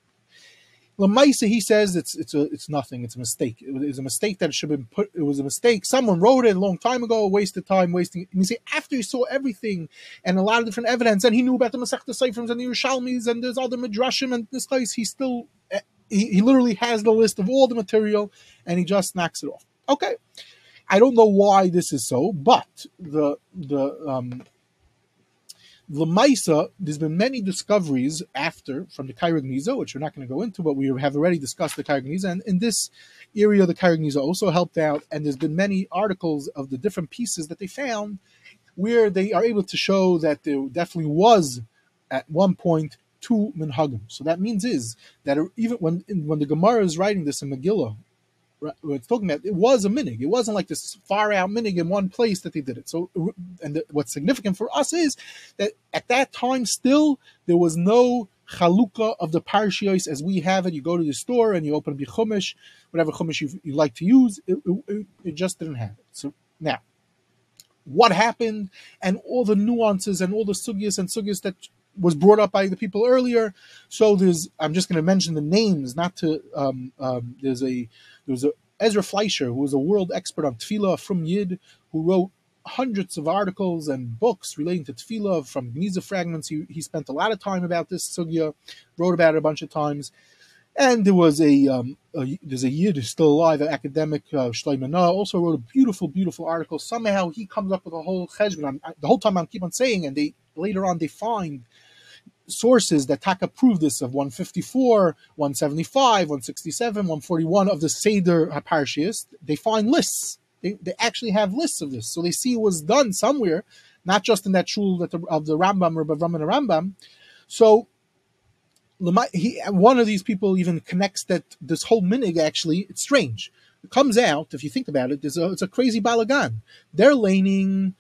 Lamaisa, he says it's it's a it's nothing. It's a mistake. It was a mistake that it should have been put. It was a mistake. Someone wrote it a long time ago. Wasted time, wasting. And you see, after he saw everything and a lot of different evidence, and he knew about the Masechta Seifrims and the Yerushalmis and there's other midrashim and this place. He still eh, he, he literally has the list of all the material and he just knocks it off. Okay, I don't know why this is so, but the the um, Lamaisa, there's been many discoveries after from the Cairo Geniza, which we're not going to go into, but we have already discussed the Cairo Geniza. And in this area, the Cairo Geniza also helped out. And there's been many articles of the different pieces that they found where they are able to show that there definitely was at one point two minhagim. So that means is that even when when the Gemara is writing this in Megillah, it's talking about, it was a minig. It wasn't like this far out minig in one place that they did it. So, and the, what's significant for us is that at that time, still there was no chalukah of the parshios as we have it. You go to the store and you open your chumash, whatever chumash you, you like to use. It, it, it just didn't have it. So now, what happened and all the nuances and all the sugyas and sugyas that was brought up by the people earlier. So there's, I'm just going to mention the names, not to. Um, um, there's a there's a Ezra Fleischer who was a world expert on tefillah from Yid, who wrote hundreds of articles and books relating to tefillah from Geniza fragments. He, he spent a lot of time about this sugya, wrote about it a bunch of times. And there was a, um, a there's a Yid who's still alive, an academic, uh, also wrote a beautiful, beautiful article. Somehow he comes up with a whole cheshbon. The whole time I keep on saying, and they later on they find sources that Taka proved this of 154, 175, 167, 141 of the Seder HaParshias. They find lists they, they actually have lists of this, so they see it was done somewhere, not just in that shul that the, of the Rambam or Bavram and Rambam. So he, one of these people even connects that this whole minig actually it's strange. It comes out if you think about it. A, it's a crazy balagan. They're laning.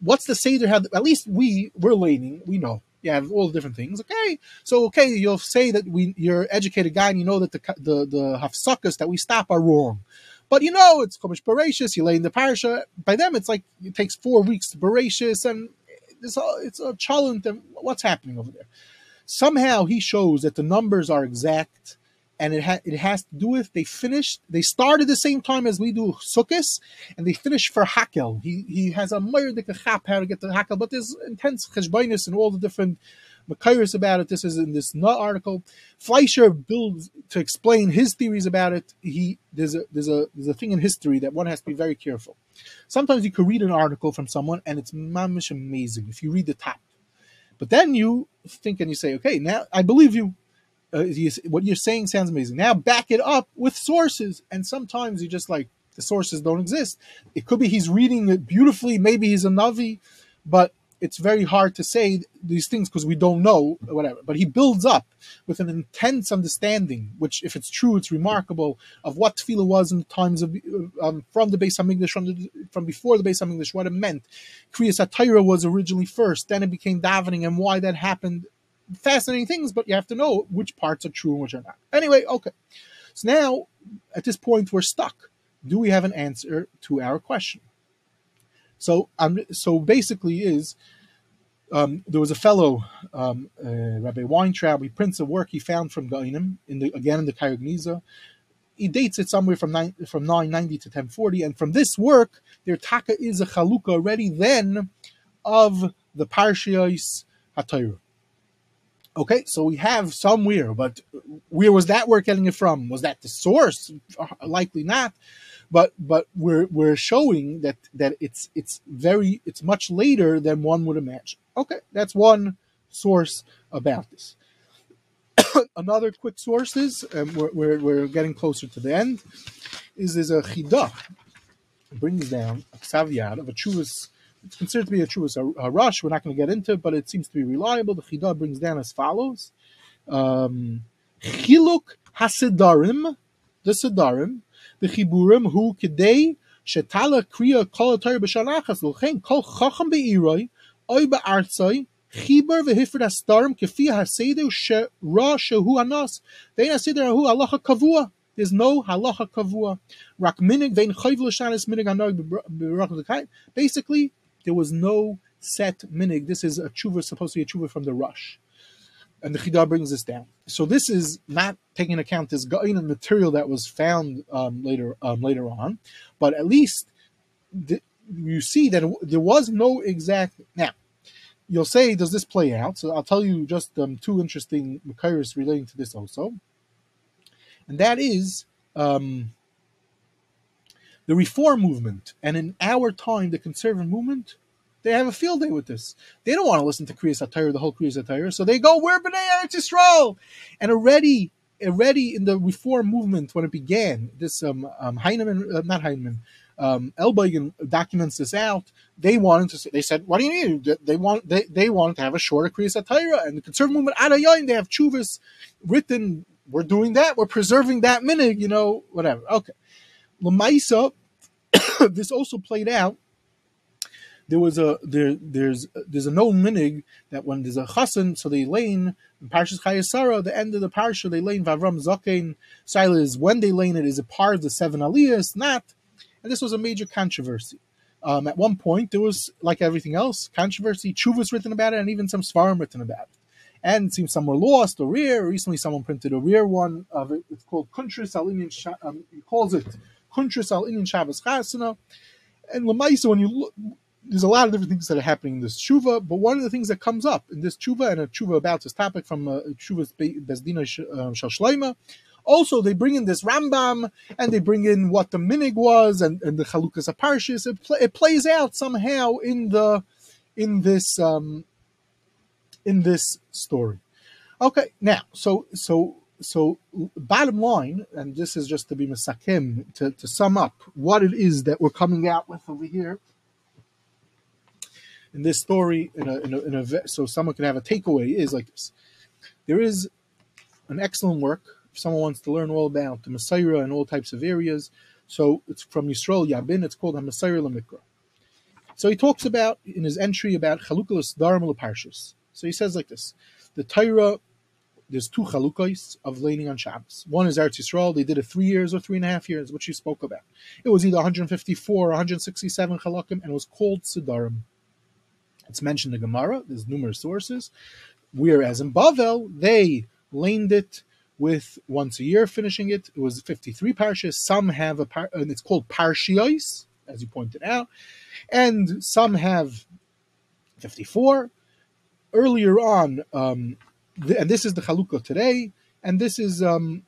What's the seder have? At least we we're laning. We know you have all the different things. Okay, so okay, you'll say that we you're educated guy and you know that the the the hafsakas that we stop are wrong. But you know, it's Chumash Bereshis, you lay in the parasha. By them, it's like it takes four weeks to Bereshis, and it's a, it's a challenge. What's happening over there? Somehow he shows that the numbers are exact, and it, ha- it has to do with they finished, they started the same time as we do Sukkot, and they finished for Hakel. He he has a Meirdik chap how to get to Hakel, but there's intense cheshbainis and all the different Makairis about it. This is in this nut article. Fleischer builds to explain his theories about it. He there's a there's a there's a thing in history that one has to be very careful. Sometimes you could read an article from someone and it's mamish amazing if you read the top, but then you think and you say, okay, now I believe you. Uh, what you're saying sounds amazing. Now back it up with sources, and sometimes you just like the sources don't exist. It could be he's reading it beautifully. Maybe he's a navi, but it's very hard to say these things because we don't know whatever but he builds up with an intense understanding which if it's true it's remarkable of what tefillah was in the times of um, from the base English from the, from before the base English what it meant kriyas atayra was originally first then it became davening and why that happened fascinating things but you have to know which parts are true and which are not anyway okay so now at this point we're stuck do we have an answer to our question so um, so basically is um, there was a fellow um, uh, Rabbi Weintraub. He prints a work he found from Gainim in the again in the Cairo Geniza. He dates it somewhere from nine, from 990 to 1040, and from this work, there taka is a chalukah already then of the Parshios HaTorah. Okay, so we have somewhere, but where was that work getting it from? Was that the source? Likely not but but we're we're showing that that it's it's very it's much later than one would imagine. Okay, that's one source about this. Another quick source is, um, we're, we're, we're, getting closer to the end, is there's a chida brings down a ksav of a chuvas It's considered to be a chuvas a, a rush. We're not going to get into, it, but it seems to be reliable. The chida brings down as follows: um, chiluk hasidarim, the sidarim בחיבורים הוא כדי שתלה קריאה כל התורה בשנה אחת, ולכן כל חכם בעירוי, אוי בארצוי, חיבר והפרד הסתרם כפי הסדר שרע שהוא הנס, ואין הסדר ההוא הלכה קבוע. There's no halacha kavua. Rak minig vein chayv l'shanis minig anag b'rach Basically, there was no set minig. This is a tshuva, supposed to be a tshuva from the rush and the Chida brings this down. So this is not taking account this Ga'inan material that was found um, later um, later on, but at least the, you see that there was no exact. Now, you'll say, does this play out? So I'll tell you just um, two interesting Makairis relating to this also, and that is um, the Reform movement, and in our time, the Conservative movement they have a field day with this. They don't want to listen to Kriyas Atayr, the whole Kriyas Atayr, so they go, we're B'nai Eretz Yisrael! And already, already in the Reform movement, when it began, this um, um Heinemann, uh, not Heinemann, um, documents this out. They wanted to. Say, they said, "What do you need?" They want. They, they wanted to have a shorter Kriyas Atayra, and the conservative movement Adayin. They have chuvas written. We're doing that. We're preserving that minig. You know, whatever. Okay. Lamaisa. this also played out there was a there there's there's a known minig that when there's a chasen, so they lane in Parshas Chayesara, the end of the parsha, they lane Vavram Zakein. Sila is when they lane it is a part of the seven aliyahs, not, and this was a major controversy. Um, at one point, there was like everything else, controversy, chuvas written about it, and even some svarim written about it. And it seems some were lost or rare. Recently, someone printed a rare one of it. It's called Kuntris Alinian. Um, he calls it Kuntris Al Inyan Shabbos Chasana. And Lamaisa, when you look, there's a lot of different things that are happening in this tshuva, but one of the things that comes up in this tshuva and a tshuva about this topic from uh, tshuva's Bezdina uh, Shal also they bring in this Rambam and they bring in what the minig was and, and the Chalukas Aparshis. It, pl- it plays out somehow in the in this um, in this story. Okay, now so so so bottom line, and this is just to be misakim to, to sum up what it is that we're coming out with over here in this story, in a, in a, in a, so someone can have a takeaway, is like this. There is an excellent work if someone wants to learn all about the Messiah and all types of areas. So it's from Yisrael Yeivin, it's called HaMesorah Lamikra. So he talks about, in his entry, about Chalukalas Dharma Parshas. So he says like this The Torah, there's two Chalukais of laning on Shabbos. One is Eretz Yisrael, they did it three years or three and a half years, which you spoke about. It was either 154 or 167 Chalukim, and it was called Sidarim. It's mentioned in the Gemara. There's numerous sources. Whereas in Bavel, they laned it with once a year finishing it. It was 53 parshas. Some have a par, and it's called parshios, as you pointed out, and some have 54. Earlier on, um, the, and this is the Chalukah today, and this is um,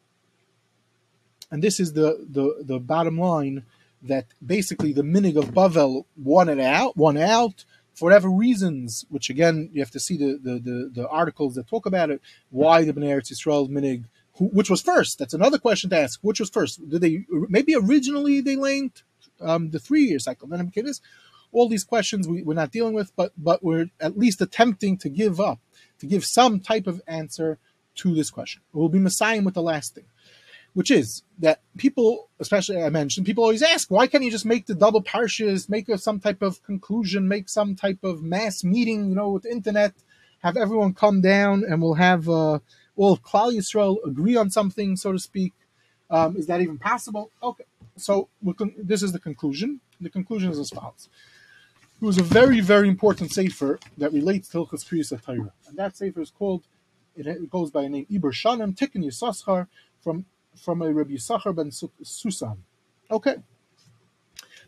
and this is the the the bottom line that basically the minig of Bavel won it out, won out for whatever reasons, which again you have to see the the, the, the articles that talk about it, why the Bnei Eretz Yisrael minig, who, which was first? That's another question to ask. Which was first? Did they maybe originally they linked um, the three year cycle? Then this, all these questions we, we're not dealing with, but but we're at least attempting to give up, to give some type of answer to this question. We'll be messiahing with the last thing which is that people, especially I mentioned, people always ask, why can't you just make the double parshas, make some type of conclusion, make some type of mass meeting, you know, with the internet, have everyone come down and we'll have uh, all of Klal Yisrael agree on something, so to speak. Um, is that even possible? Okay, so con- this is the conclusion. The conclusion is as follows. It was a very, very important sefer that relates to Hilchas Kriyas Torah, and that sefer is called. It, goes by the name Ibbur Shanim Tikkun Yisachar from from a Rabbi Yisachar ben Susan. Okay.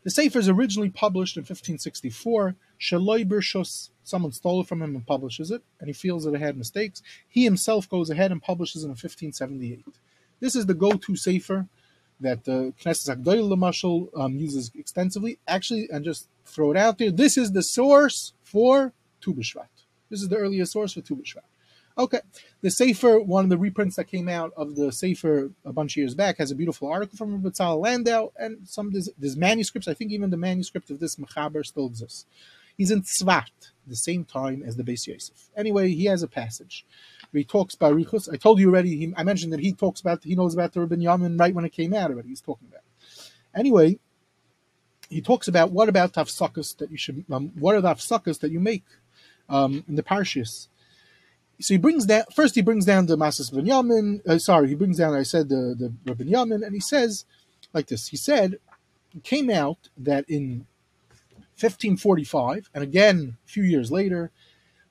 The Sefer is originally published in 1564. Shaloi Birshos, someone stole it from him and publishes it, and he feels that it had mistakes. He himself goes ahead and publishes it in 1578. This is the go-to Sefer that the Knesset Hagdoil Lamashal um, uses extensively. Actually, and just throw it out there, this is the source for Tu B'Shvat. This is the earliest source for Tu B'Shvat. Okay. The Sefer, one of the reprints that came out of the Sefer a bunch of years back, has a beautiful article from Batzal Landau and some there's, manuscripts. I think even the manuscript of this Mechaber still exists. He's in Tzvat, the same time as the Beis Yosef. Anyway, he has a passage where he talks about Rikus. I told you already, he, I mentioned that he talks about, he knows about the Rabban Yamin right when it came out already. He's talking about Anyway, he talks about what about tafsakas that you should, um, what are the tafsakas that you make um, in the parshas so he brings down first he brings down the Masas Binyamin. Uh, sorry, he brings down I said the the Rabban Yamin, and he says like this. He said it came out that in 1545, and again a few years later,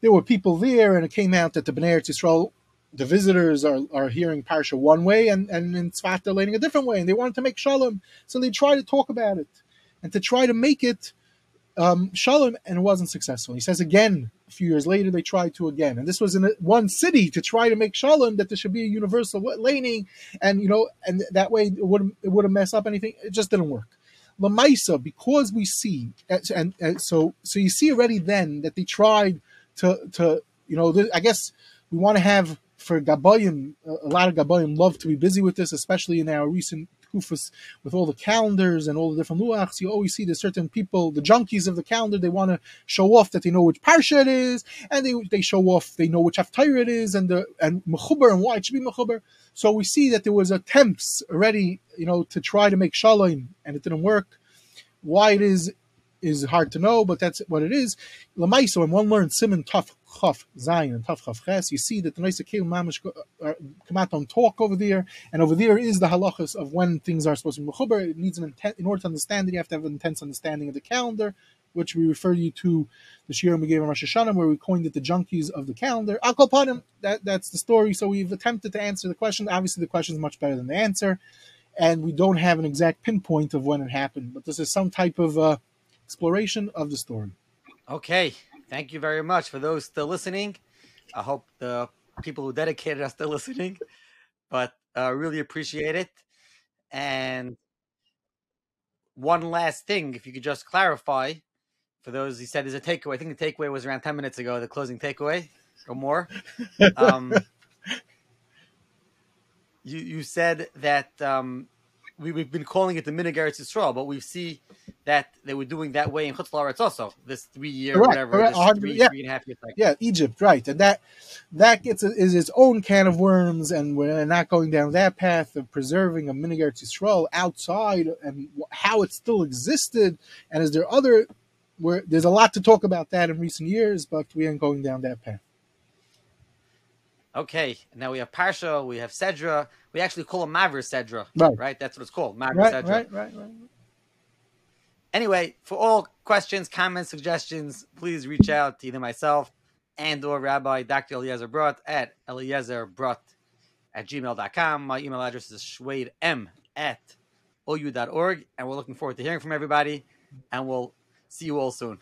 there were people there, and it came out that the Bnei Yisrael, the visitors are, are hearing Parsha one way, and, and in Tzfat they're learning a different way, and they wanted to make Shalom, so they tried to talk about it, and to try to make it um, Shalom, and it wasn't successful. He says again a few years later they tried to again, and this was in a, one city to try to make shalom that there should be a universal laning, and you know, and that way it wouldn't it wouldn't mess up anything. It just didn't work. Lamaisa, because we see, and, and, so so you see already then that they tried to to you know, I guess we want to have for Gabayim, a lot of Gabayim love to be busy with this, especially in our recent kufas with all the calendars and all the different luachs, you always see the certain people, the junkies of the calendar, they want to show off that they know which parsha it is, and they they show off they know which haftarah it is, and the and mechuber and why it should be mechuber. So we see that there was attempts already, you know, to try to make shalom, and it didn't work. Why it is is hard to know, but that's what it is. Lamaisa, when one learns Simon Tuf Chaf Zayin and Tuf Chaf Ches, you see that the Noisa Keil Mamish uh, out talk over there, and over there is the halachas of when things are supposed to be mechuber. It needs an intent, in order to understand it, you have to have an intense understanding of the calendar, which we refer you to the shiur we gave in Rosh Hashanah, where we coined it the junkies of the calendar. Him. That, that's the story. So we've attempted to answer the question. Obviously, the question is much better than the answer, and we don't have an exact pinpoint of when it happened, but this is some type of uh, exploration of the story. Okay, thank you very much for those still listening. I hope the people who dedicated are still listening, but uh, really appreciate it. And one last thing, if you could just clarify for those, he said there's a takeaway. I think the takeaway was around 10 minutes ago, the closing takeaway or more. Um, you, you said that um, we, have been calling it the Minigaretz Yisrael, but we see that they were doing that way in Chutz also this three year correct, whatever, correct, three, yeah. three and a half year cycle. Yeah, Egypt, right, and that that gets a, is its own can of worms, and we're not going down that path of preserving a Minigaretz Yisrael outside and how it still existed, and is there other where there's a lot to talk about that in recent years, but we aren't going down that path. Okay, now we have Parsha, we have Sedra. We actually call him Mavir Sedra, right? Right, that's what it's called, Mavir right, Sedra. Right, right, right. Anyway, for all questions, comments, suggestions, please reach out to either myself and or Rabbi Dr. Eliezer Brodt at eliezerbrot at gmail.com. My email address is schwedm at ou.org, and we're looking forward to hearing from everybody, and we'll see you all soon.